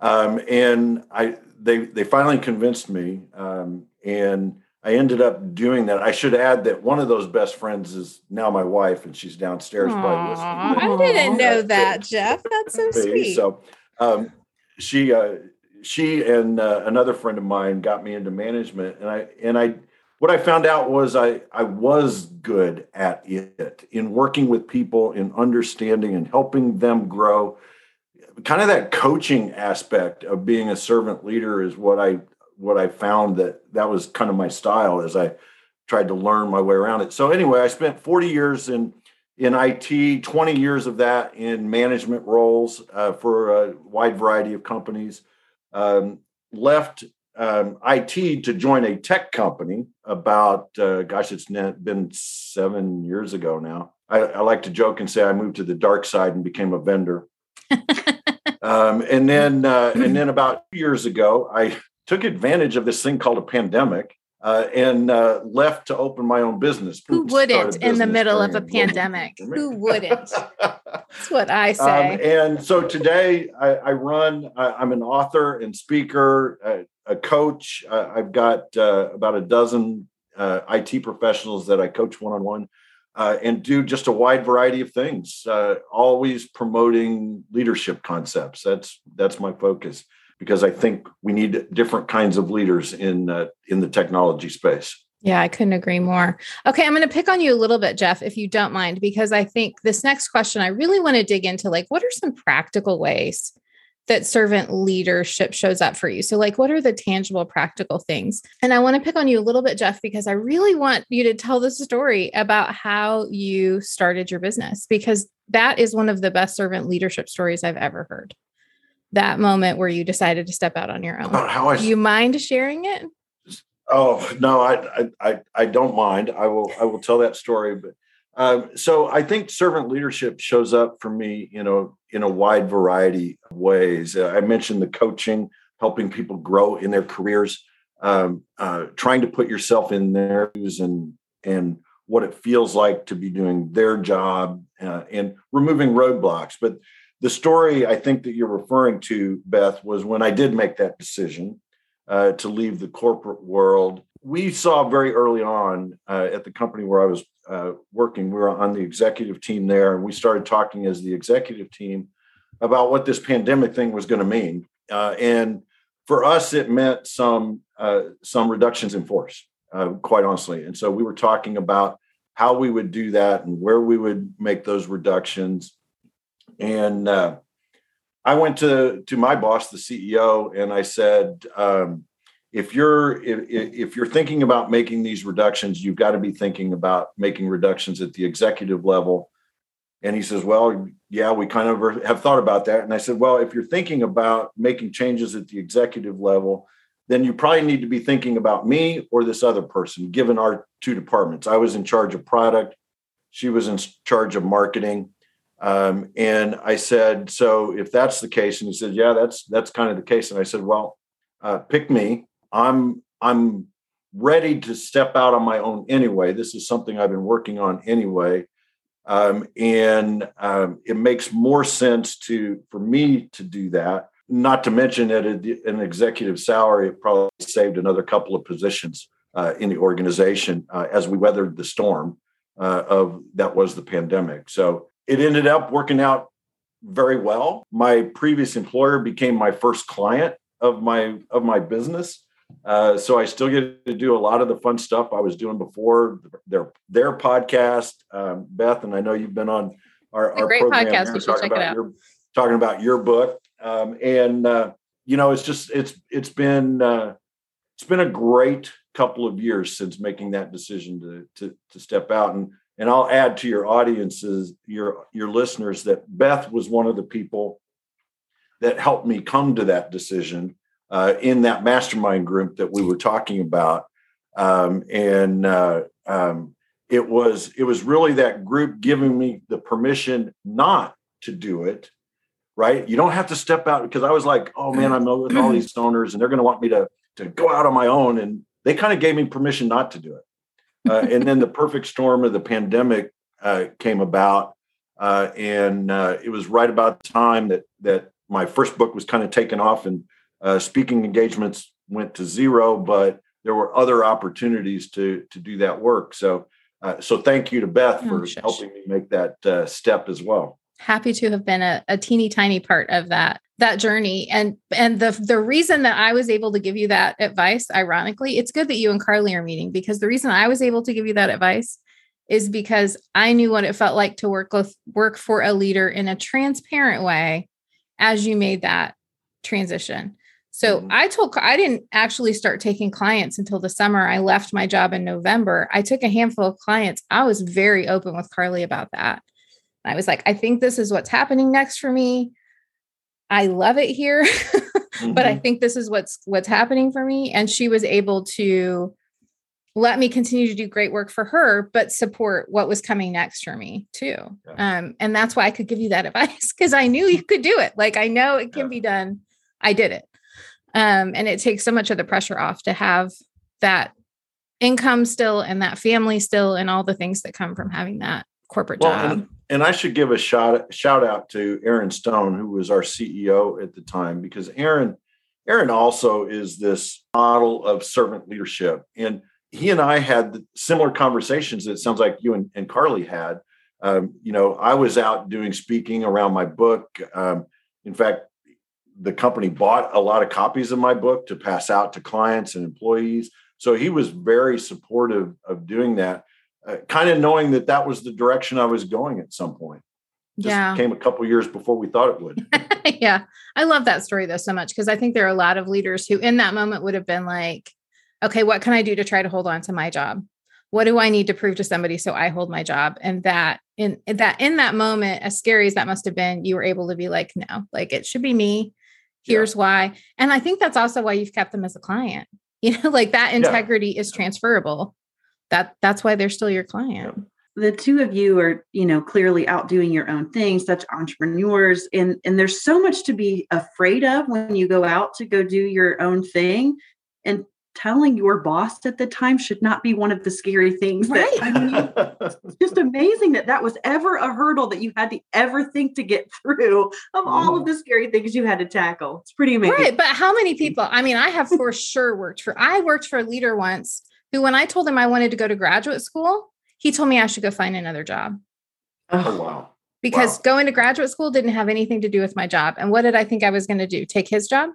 Um, and I they they finally convinced me, um, and I ended up doing that. I should add that one of those best friends is now my wife, and she's downstairs. Probably listening. I didn't know that, Jeff. That's so sweet. So um, she uh, she and uh, another friend of mine got me into management, and I and I what I found out was I I was good at it in working with people, in understanding and helping them grow. Kind of that coaching aspect of being a servant leader is what I what I found that that was kind of my style as I tried to learn my way around it. So anyway, I spent 40 years in in IT, 20 years of that in management roles uh, for a wide variety of companies. Um, left um, IT to join a tech company about, uh, gosh, it's been seven years ago now. I, I, like to joke and say I moved to the dark side and became a vendor. um, and then, uh, and then about two years ago, I took advantage of this thing called a pandemic uh, and uh, left to open my own business. Who wouldn't in the middle of a pandemic? Who wouldn't? That's what I um, say. Um, and so today I, I run, I, am an author and speaker, a, a coach. I've got uh, about a dozen uh, IT professionals that I coach one on one. and do just a wide variety of things, uh, always promoting leadership concepts. That's that's my focus because I think we need different kinds of leaders in uh, in the technology space. Yeah, I couldn't agree more. Okay, I'm going to pick on you a little bit, Jeff, if you don't mind, because I think this next question I really want to dig into like what are some practical ways that servant leadership shows up for you? So, like, what are the tangible, practical things? And I want to pick on you a little bit, Jeff, because I really want you to tell the story about how you started your business, because that is one of the best servant leadership stories I've ever heard that moment where you decided to step out on your own. How I, Do you mind sharing it? Oh no, I, I I don't mind. I will I will tell that story. But um, so I think servant leadership shows up for me, you know, in a wide variety of ways. Uh, I mentioned the coaching, helping people grow in their careers, um, uh, trying to put yourself in their shoes and and what it feels like to be doing their job uh, and removing roadblocks. But the story I think that you're referring to, Beth, was when I did make that decision uh, to leave the corporate world. We saw very early on uh, at the company where I was uh, working, we were on the executive team there, and we started talking as the executive team about what this pandemic thing was going to mean. Uh, and for us, it meant some uh, some reductions in force, uh, quite honestly. And so we were talking about how we would do that and where we would make those reductions and uh, I went to to my boss, the CEO, and I said, um, if you're if, if you're thinking about making these reductions, you've got to be thinking about making reductions at the executive level. And he says, well, yeah, we kind of have thought about that. And I said, well, if you're thinking about making changes at the executive level, then you probably need to be thinking about me or this other person, given our two departments. I was in charge of product, she was in charge of marketing. Um, and I said, so if that's the case, and he said, yeah, that's that's kind of the case. And I said, well, uh, pick me. I'm I'm ready to step out on my own anyway. This is something I've been working on anyway, um, and um, it makes more sense to for me to do that. Not to mention that an executive salary it probably saved another couple of positions uh, in the organization uh, as we weathered the storm uh, of that was the pandemic. So it ended up working out very well. My previous employer became my first client of my of my business. Uh, so I still get to do a lot of the fun stuff I was doing before their their podcast. Um, Beth, and I know you've been on our, our great program podcast. We should check it out. Your, talking about your book, um, and uh, you know, it's just it's it's been uh, it's been a great couple of years since making that decision to to, to step out. And and I'll add to your audiences, your your listeners, that Beth was one of the people that helped me come to that decision uh, in that mastermind group that we were talking about, um, and uh, um, it was it was really that group giving me the permission not to do it. Right, you don't have to step out because I was like, oh man, I'm with all these owners, and they're going to want me to to go out on my own, and they kind of gave me permission not to do it uh, and then the perfect storm of the pandemic uh, came about, uh, and uh, it was right about the time that that my first book was kind of taken off and uh, speaking engagements went to zero, but there were other opportunities to to do that work. So uh, so thank you to Beth oh, for helping me make that uh, step as well. Happy to have been a, a teeny tiny part of that that journey and and the the reason that I was able to give you that advice ironically it's good that you and Karly are meeting because the reason I was able to give you that advice is because I knew what it felt like to work with work for a leader in a transparent way as you made that transition. So mm-hmm. I told I didn't actually start taking clients until the summer. I left my job in November. I took a handful of clients. I was very open with Karly about that. I was like, I think this is what's happening next for me. I love it here, mm-hmm. but I mm-hmm. think this is what's what's happening for me. And she was able to let me continue to do great work for her, but support what was coming next for me too. Yeah. Um, and that's why I could give you that advice because I knew you could do it. Like I know it can yeah. be done. I did it. Um, and it takes so much of the pressure off to have that income still and that family still and all the things that come from having that corporate well, job. And, I should give a shout shout out to Aaron Stone, who was our CEO at the time, because Aaron Aaron also is this model of servant leadership. And he and I had similar conversations. It sounds like you and, and Karly had. Um, you know, I was out doing speaking around my book. Um, in fact, the company bought a lot of copies of my book to pass out to clients and employees. So he was very supportive of doing that, Uh, kind of knowing that that was the direction I was going at some point. Just yeah. came a couple years before we thought it would. yeah. I love that story though so much because I think there are a lot of leaders who in that moment would have been like, okay, what can I do to try to hold on to my job? What do I need to prove to somebody so I hold my job? And that in that in that moment, as scary as that must have been, you were able to be like, no, like it should be me. Here's yeah. why. And I think that's also why you've kept them as a client. You know, like that integrity yeah. is transferable. That that's why they're still your client. The two of you are you know clearly out doing your own thing such entrepreneurs and and there's so much to be afraid of when you go out to go do your own thing and telling your boss at the time should not be one of the scary things right. that I mean, it's just amazing that that was ever a hurdle that you had to ever think to get through of all of mm. the scary things you had to tackle. It's pretty amazing. Right. But how many people, I mean, I have for sure worked for, I worked for a leader once who, when I told him I wanted to go to graduate school, he told me I should go find another job. Oh, wow. Because wow. going to graduate school didn't have anything to do with my job. And what did I think I was going to do? Take his job?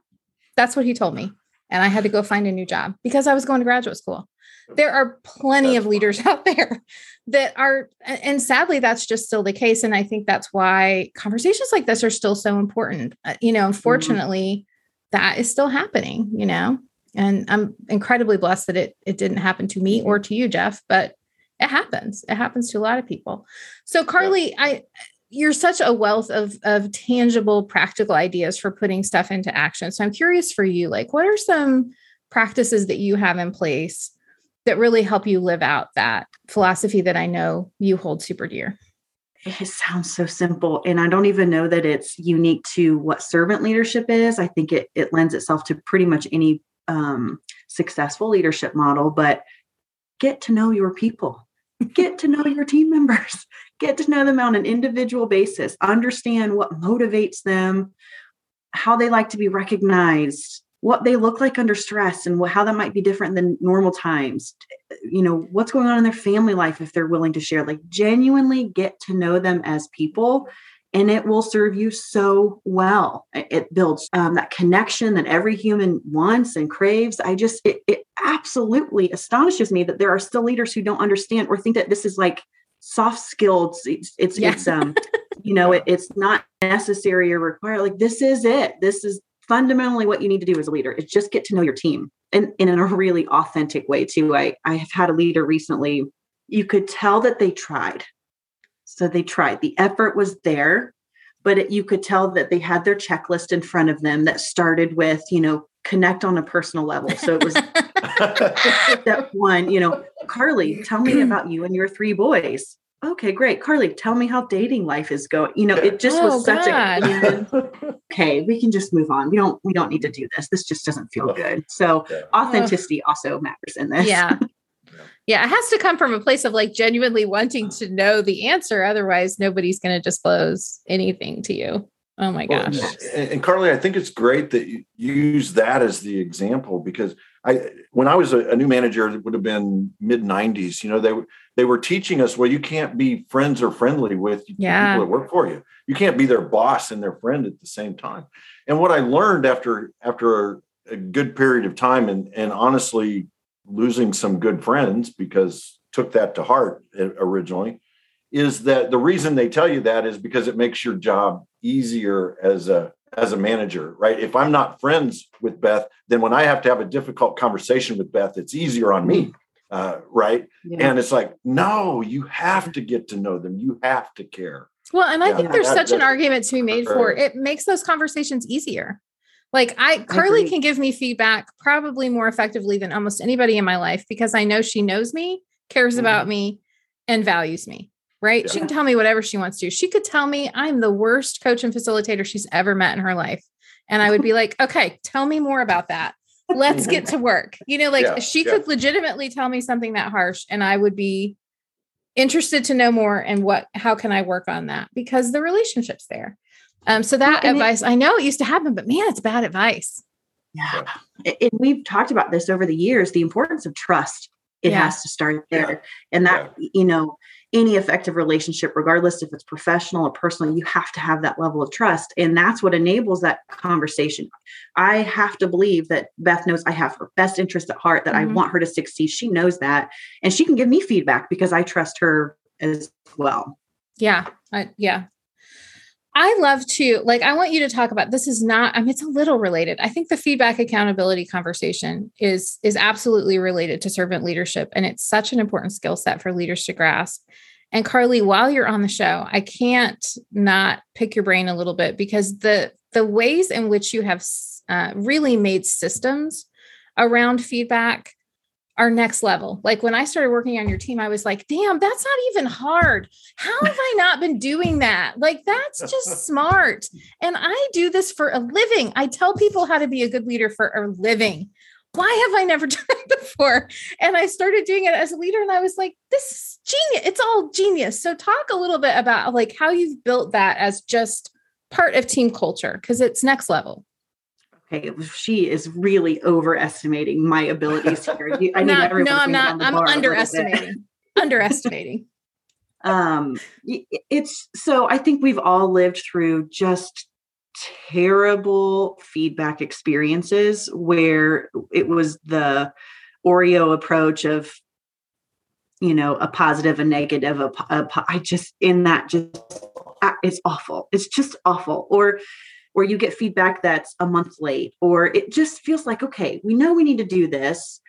That's what he told me and I had to go find a new job because I was going to graduate school. There are plenty that's of leaders fun. out there that are, and sadly, that's just still the case. And I think that's why conversations like this are still so important. Uh, you know, mm-hmm. unfortunately, mm-hmm. that is still happening, you know, and I'm incredibly blessed that it, it didn't happen to me mm-hmm. or to you, Jeff, but it happens. It happens to a lot of people. So, Karly, yeah. I, you're such a wealth of of tangible practical ideas for putting stuff into action so i'm curious for you like what are some practices that you have in place that really help you live out that philosophy that i know you hold super dear it sounds so simple and i don't even know that it's unique to what servant leadership is i think it, it lends itself to pretty much any um, successful leadership model but get to know your people get to know your team members get to know them on an individual basis, understand what motivates them, how they like to be recognized, what they look like under stress, and how that might be different than normal times. You know, what's going on in their family life if they're willing to share. Like, genuinely get to know them as people. And it will serve you so well. It builds um, that connection that every human wants and craves. I just, it, it absolutely astonishes me that there are still leaders who don't understand or think that this is like soft skills it's it's, yeah. it's um you know it, it's not necessary or required like this is it this is fundamentally what you need to do as a leader is just get to know your team and, and in a really authentic way too i i have had a leader recently you could tell that they tried so they tried the effort was there but it, you could tell that they had their checklist in front of them that started with you know connect on a personal level so it was Step one, you know, Karly, tell me about you and your three boys. Okay, great. Karly, tell me how dating life is going. You know, it just oh, was such God. a okay, we can just move on. We don't we don't need to do this. This just doesn't feel good. So authenticity also matters in this. Yeah. Yeah, it has to come from a place of like genuinely wanting to know the answer. Otherwise, nobody's going to disclose anything to you. Oh my gosh. Well, and, and, Karly, I think it's great that you use that as the example because I, when I was a, a new manager, it would have been mid '90s. You know, they they were teaching us, well, you can't be friends or friendly with yeah. people that work for you. You can't be their boss and their friend at the same time. And what I learned after after a good period of time, and and honestly losing some good friends because took that to heart originally is that the reason they tell you that is because it makes your job easier as a as a manager right? If i'm not friends with beth then when i have to have a difficult conversation with beth it's easier on me uh, right? Yeah. and it's like no you have to get to know them. You have to care. Well and i yeah, think there's that, such an argument to be made for it makes those conversations easier like I Karly I can give me feedback probably more effectively than almost anybody in my life because I know she knows me, cares mm-hmm. about me, and values me right? Yeah. She can tell me whatever she wants to. She could tell me I'm the worst coach and facilitator she's ever met in her life. And I would be like, okay, tell me more about that. Let's get to work. You know, like yeah, she yeah. could legitimately tell me something that harsh and I would be interested to know more and what how can I work on that because the relationship's there. Um, so that well, advice, it, I know it used to happen, but man, it's bad advice. Yeah. And we've talked about this over the years, the importance of trust. It yeah. has to start there. And that, you know, any effective relationship, regardless if it's professional or personal, you have to have that level of trust. And that's what enables that conversation. I have to believe that Beth knows I have her best interest at heart, that mm-hmm. I want her to succeed. She knows that. And she can give me feedback because I trust her as well. Yeah. I, yeah. I love to like I want you to talk about this is not I mean it's a little related. I think the feedback accountability conversation is is absolutely related to servant leadership and it's such an important skill set for leaders to grasp. And Karly, while you're on the show, I can't not pick your brain a little bit because the the ways in which you have uh, really made systems around feedback are next level. Like when I started working on your team, I was like, damn, that's not even hard. How have I not been doing that? Like, that's just smart. And I do this for a living. I tell people how to be a good leader for a living. Why have I never done it before? And I started doing it as a leader, and I was like, this is genius. It's all genius. So, talk a little bit about like how you've built that as just part of team culture because it's next level okay, she is really overestimating my abilities here. I need no, no, I'm not. I'm underestimating. underestimating. Um, it's so I think we've all lived through just terrible feedback experiences where it was the Oreo approach of you know a positive a negative a, a, I just in that just it's awful it's just awful or or you get feedback that's a month late, or it just feels like, okay, we know we need to do this.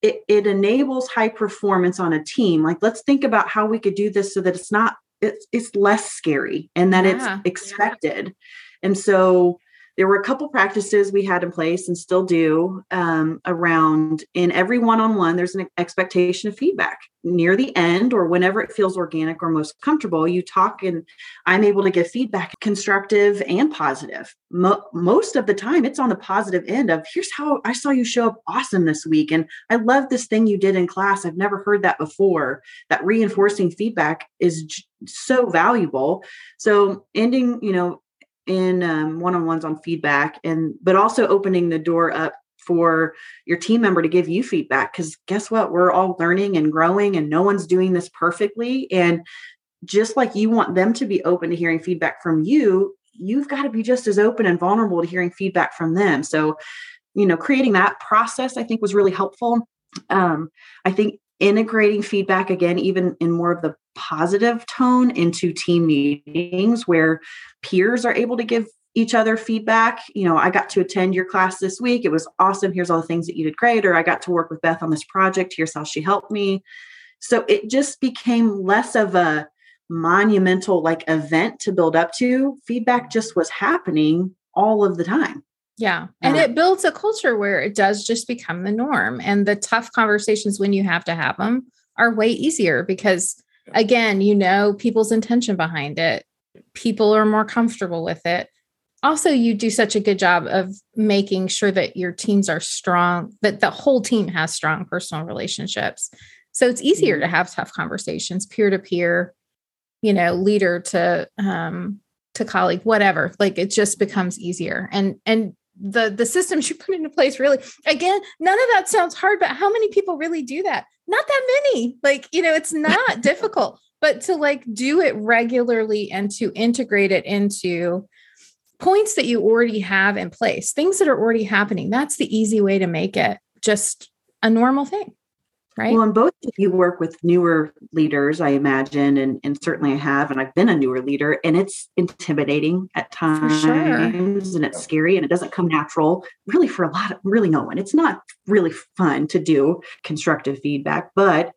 It, it enables high performance on a team. Like, let's think about how we could do this so that it's not, it's, it's less scary and that yeah. it's expected. And so there were a couple practices we had in place and still do um, around in every one-on-one there's an expectation of feedback. Near the end or whenever it feels organic or most comfortable you talk and i'm able to give feedback constructive and positive. Mo- most of the time it's on the positive end of here's how i saw you show up awesome this week and i love this thing you did in class. I've never heard that before. That reinforcing feedback is j- so valuable. So ending you know in um, one-on-ones on feedback and but also opening the door up for your team member to give you feedback because guess what? We're all learning and growing and no one's doing this perfectly. And just like you want them to be open to hearing feedback from you you've got to be just as open and vulnerable to hearing feedback from them. So you know creating that process i think was really helpful. Um, i think integrating feedback again even in more of the positive tone into team meetings where peers are able to give each other feedback. You know i got to attend your class this week. It was awesome. Here's all the things that you did great. Or i got to work with beth on this project. Here's how she helped me. So it just became less of a monumental like event to build up to. Feedback just was happening all of the time yeah. And uh, it builds a culture where it does just become the norm. And the tough conversations when you have to have them are way easier because, again, you know people's intention behind it. People are more comfortable with it. Also, you do such a good job of making sure that your teams are strong, that the whole team has strong personal relationships. So it's easier mm-hmm. to have tough conversations, peer to peer, you know, leader to um, to colleague, whatever. Like it just becomes easier. And and the the systems you put into place really. Again none of that sounds hard but how many people really do that? Not that many. Like you know it's not difficult but to like do it regularly and to integrate it into points that you already have in place things that are already happening that's the easy way to make it just a normal thing right? Well, and both of you work with newer leaders, I imagine, and, and certainly I have, and I've been a newer leader, and it's intimidating at times, sure. and it's scary, and it doesn't come natural, really, for a lot of really no one. It's not really fun to do constructive feedback, but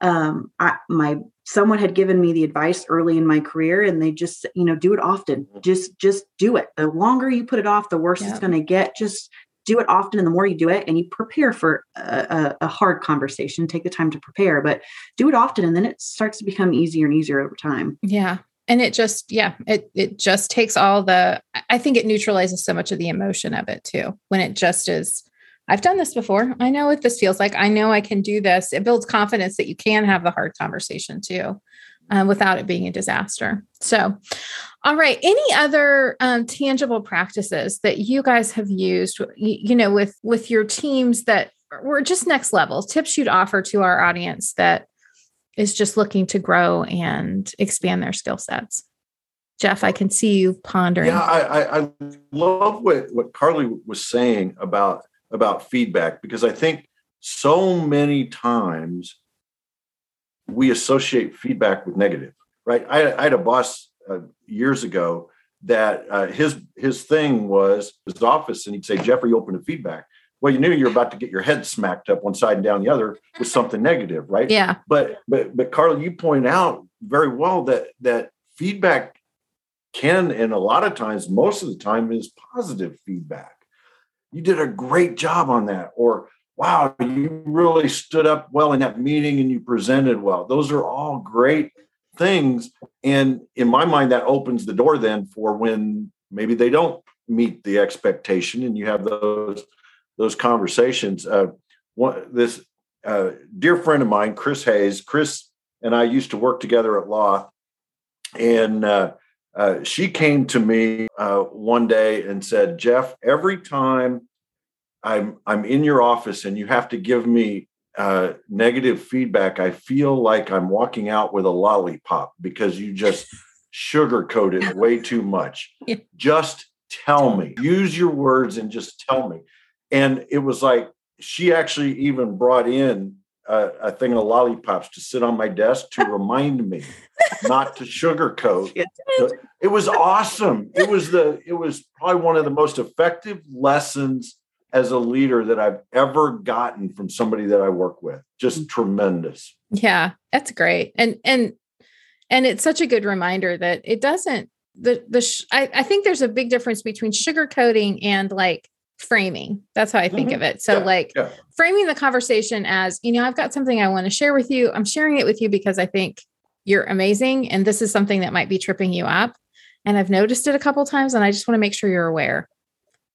um, I, my someone had given me the advice early in my career and they just you know do it often just just do it the longer you put it off the worse it's going to get just do it often and the more you do it and you prepare for a, a, hard conversation take the time to prepare but do it often and then it starts to become easier and easier over time. Yeah and it just yeah it it just takes all the i think it neutralizes so much of the emotion of it too when it just is i've done this before. I know what this feels like. I know i can do this. It builds confidence that you can have the hard conversation too um, without it being a disaster. So, all right. Any other um, tangible practices that you guys have used, you, you know, with with your teams that were just next level tips you'd offer to our audience that is just looking to grow and expand their skill sets? Jeff, I can see you pondering. Yeah, I, I love what what Karly was saying about about feedback because I think so many times we associate feedback with negative, right? I, I had a boss uh, years ago that uh, his his thing was his office, and he'd say, "Jeffrey, open to feedback." Well, you knew you're about to get your head smacked up one side and down the other with something negative, right? Yeah. But but but Carla, you point out very well that that feedback can, and a lot of times, most of the time, is positive feedback. You did a great job on that, or wow, you really stood up well in that meeting and you presented well. Those are all great things. And in my mind, that opens the door then for when maybe they don't meet the expectation and you have those those conversations. Uh, one, this uh, dear friend of mine, Chris Hayes, Chris and I used to work together at Lauth, and uh, uh, she came to me uh, one day and said, "Jeff, every time I'm I'm in your office and you have to give me uh, negative feedback, I feel like I'm walking out with a lollipop because you just sugarcoat it way too much. Yeah. Just tell me. Use your words and just tell me. And it was like she actually even brought in a, a thing of lollipops to sit on my desk to remind me not to sugarcoat. It was awesome. It was the it was probably one of the most effective lessons as a leader that I've ever gotten from somebody that I work with. Just mm. tremendous. Yeah, that's great. And and and it's such a good reminder that it doesn't the the sh- I, I think there's a big difference between sugarcoating and like framing. That's how I think mm-hmm. of it. So yeah, like yeah. framing the conversation as, you know, I've got something I want to share with you. I'm sharing it with you because I think you're amazing and this is something that might be tripping you up. And I've noticed it a couple times and I just want to make sure you're aware.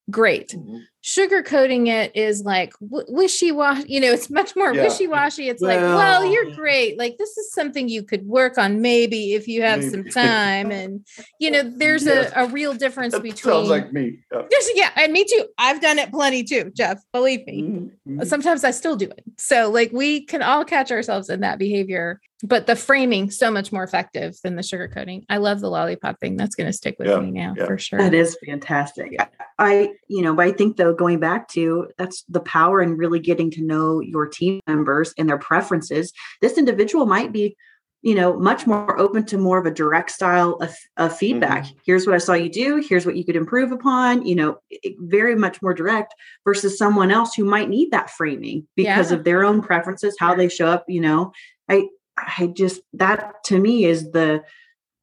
Great. Mm-hmm sugarcoating it is like w- wishy-washy you know it's much more yeah. wishy-washy it's well, like well you're great like this is something you could work on maybe if you have maybe. some time and you know there's yes. a, a real difference that between sounds like me yeah. yeah and me too i've done it plenty too jeff believe me mm-hmm. sometimes i still do it so like we can all catch ourselves in that behavior but the framing so much more effective than the sugarcoating. I love the lollipop thing. That's going to stick with yeah, me now yeah. for sure. That is fantastic. I, you know, but I think though going back to that's the power in really getting to know your team members and their preferences. This individual might be, you know, much more open to more of a direct style of, of feedback. Mm-hmm. Here's what I saw you do. Here's what you could improve upon. You know, very much more direct versus someone else who might need that framing because yeah. of their own preferences, how they show up. You know, I I just that to me is the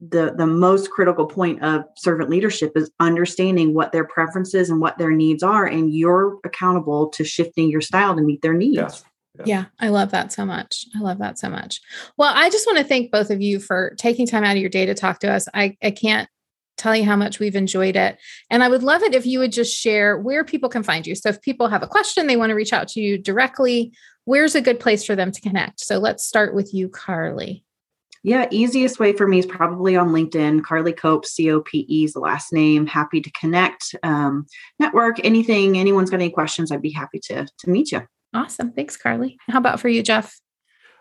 the the most critical point of servant leadership is understanding what their preferences and what their needs are and you're accountable to shifting your style to meet their needs. Yes. Yeah. yeah, I love that so much. I love that so much. Well, I just want to thank both of you for taking time out of your day to talk to us. I, I can't tell you how much we've enjoyed it. And I would love it if you would just share where people can find you. So if people have a question, they want to reach out to you directly, where's a good place for them to connect? So let's start with you, Karly. Yeah, easiest way for me is probably on LinkedIn. Karly Cope, C O P E is the last name. Happy to connect, um, network, anything. Anyone's got any questions? I'd be happy to to meet you. Awesome. Thanks, Karly. How about for you, Jeff?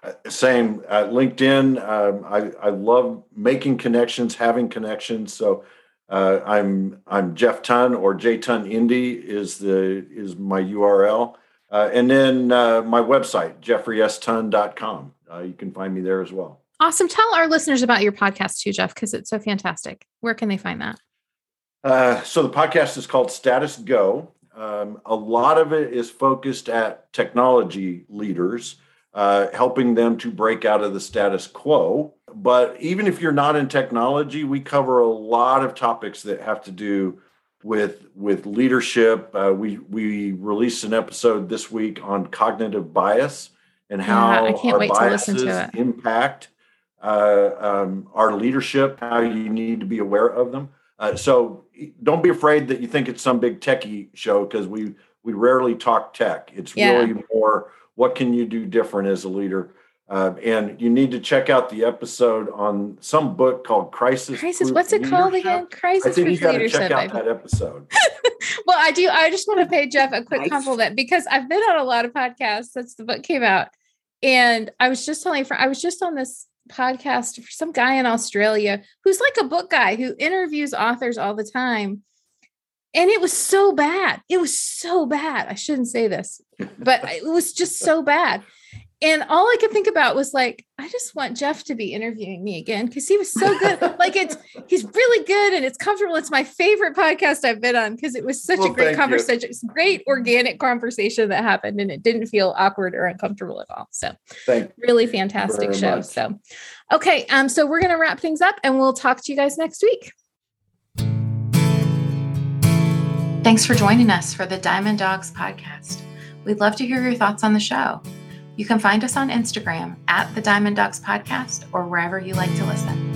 Uh, same. Uh, LinkedIn. Um, I I love making connections, having connections. So uh, I'm I'm Jeff Ton or J Ton Indy is the is my URL, uh, and then uh, my website jeffreyston.com. Uh, you can find me there as well. Awesome. Tell our listeners about your podcast too, Jeff, because it's so fantastic. Where can they find that? Uh, so the podcast is called StatusGo. Um, a lot of it is focused at technology leaders, uh, helping them to break out of the status quo. But even if you're not in technology, we cover a lot of topics that have to do with with leadership. Uh, we we released an episode this week on cognitive bias and how yeah, our biases impact uh, um, our leadership, how you need to be aware of them. Uh, so don't be afraid that you think it's some big techie show because we we rarely talk tech. It's yeah. really more what can you do different as a leader. Uh, and you need to check out the episode on some book called Crisis. Crisis. What's it called again? Crisis. I think you got to check out that episode. well, I do. I just want to pay Jeff a quick nice. compliment because I've been on a lot of podcasts since the book came out, and I was just telling, I was just on this podcast for some guy in Australia who's like a book guy who interviews authors all the time. And it was so bad. It was so bad. I shouldn't say this, but it was just so bad. And all I could think about was like, I just want Jeff to be interviewing me again because he was so good. like it's he's really good and it's comfortable. It's my favorite podcast I've been on because it was such well, a great conversation. It's great organic conversation that happened and it didn't feel awkward or uncomfortable at all. So thank really fantastic show. Much. So okay. Um, so we're gonna wrap things up and we'll talk to you guys next week. Thanks for joining us for the Diamond Dogs podcast. We'd love to hear your thoughts on the show. You can find us on Instagram at the Diamond Dogs Podcast or wherever you like to listen.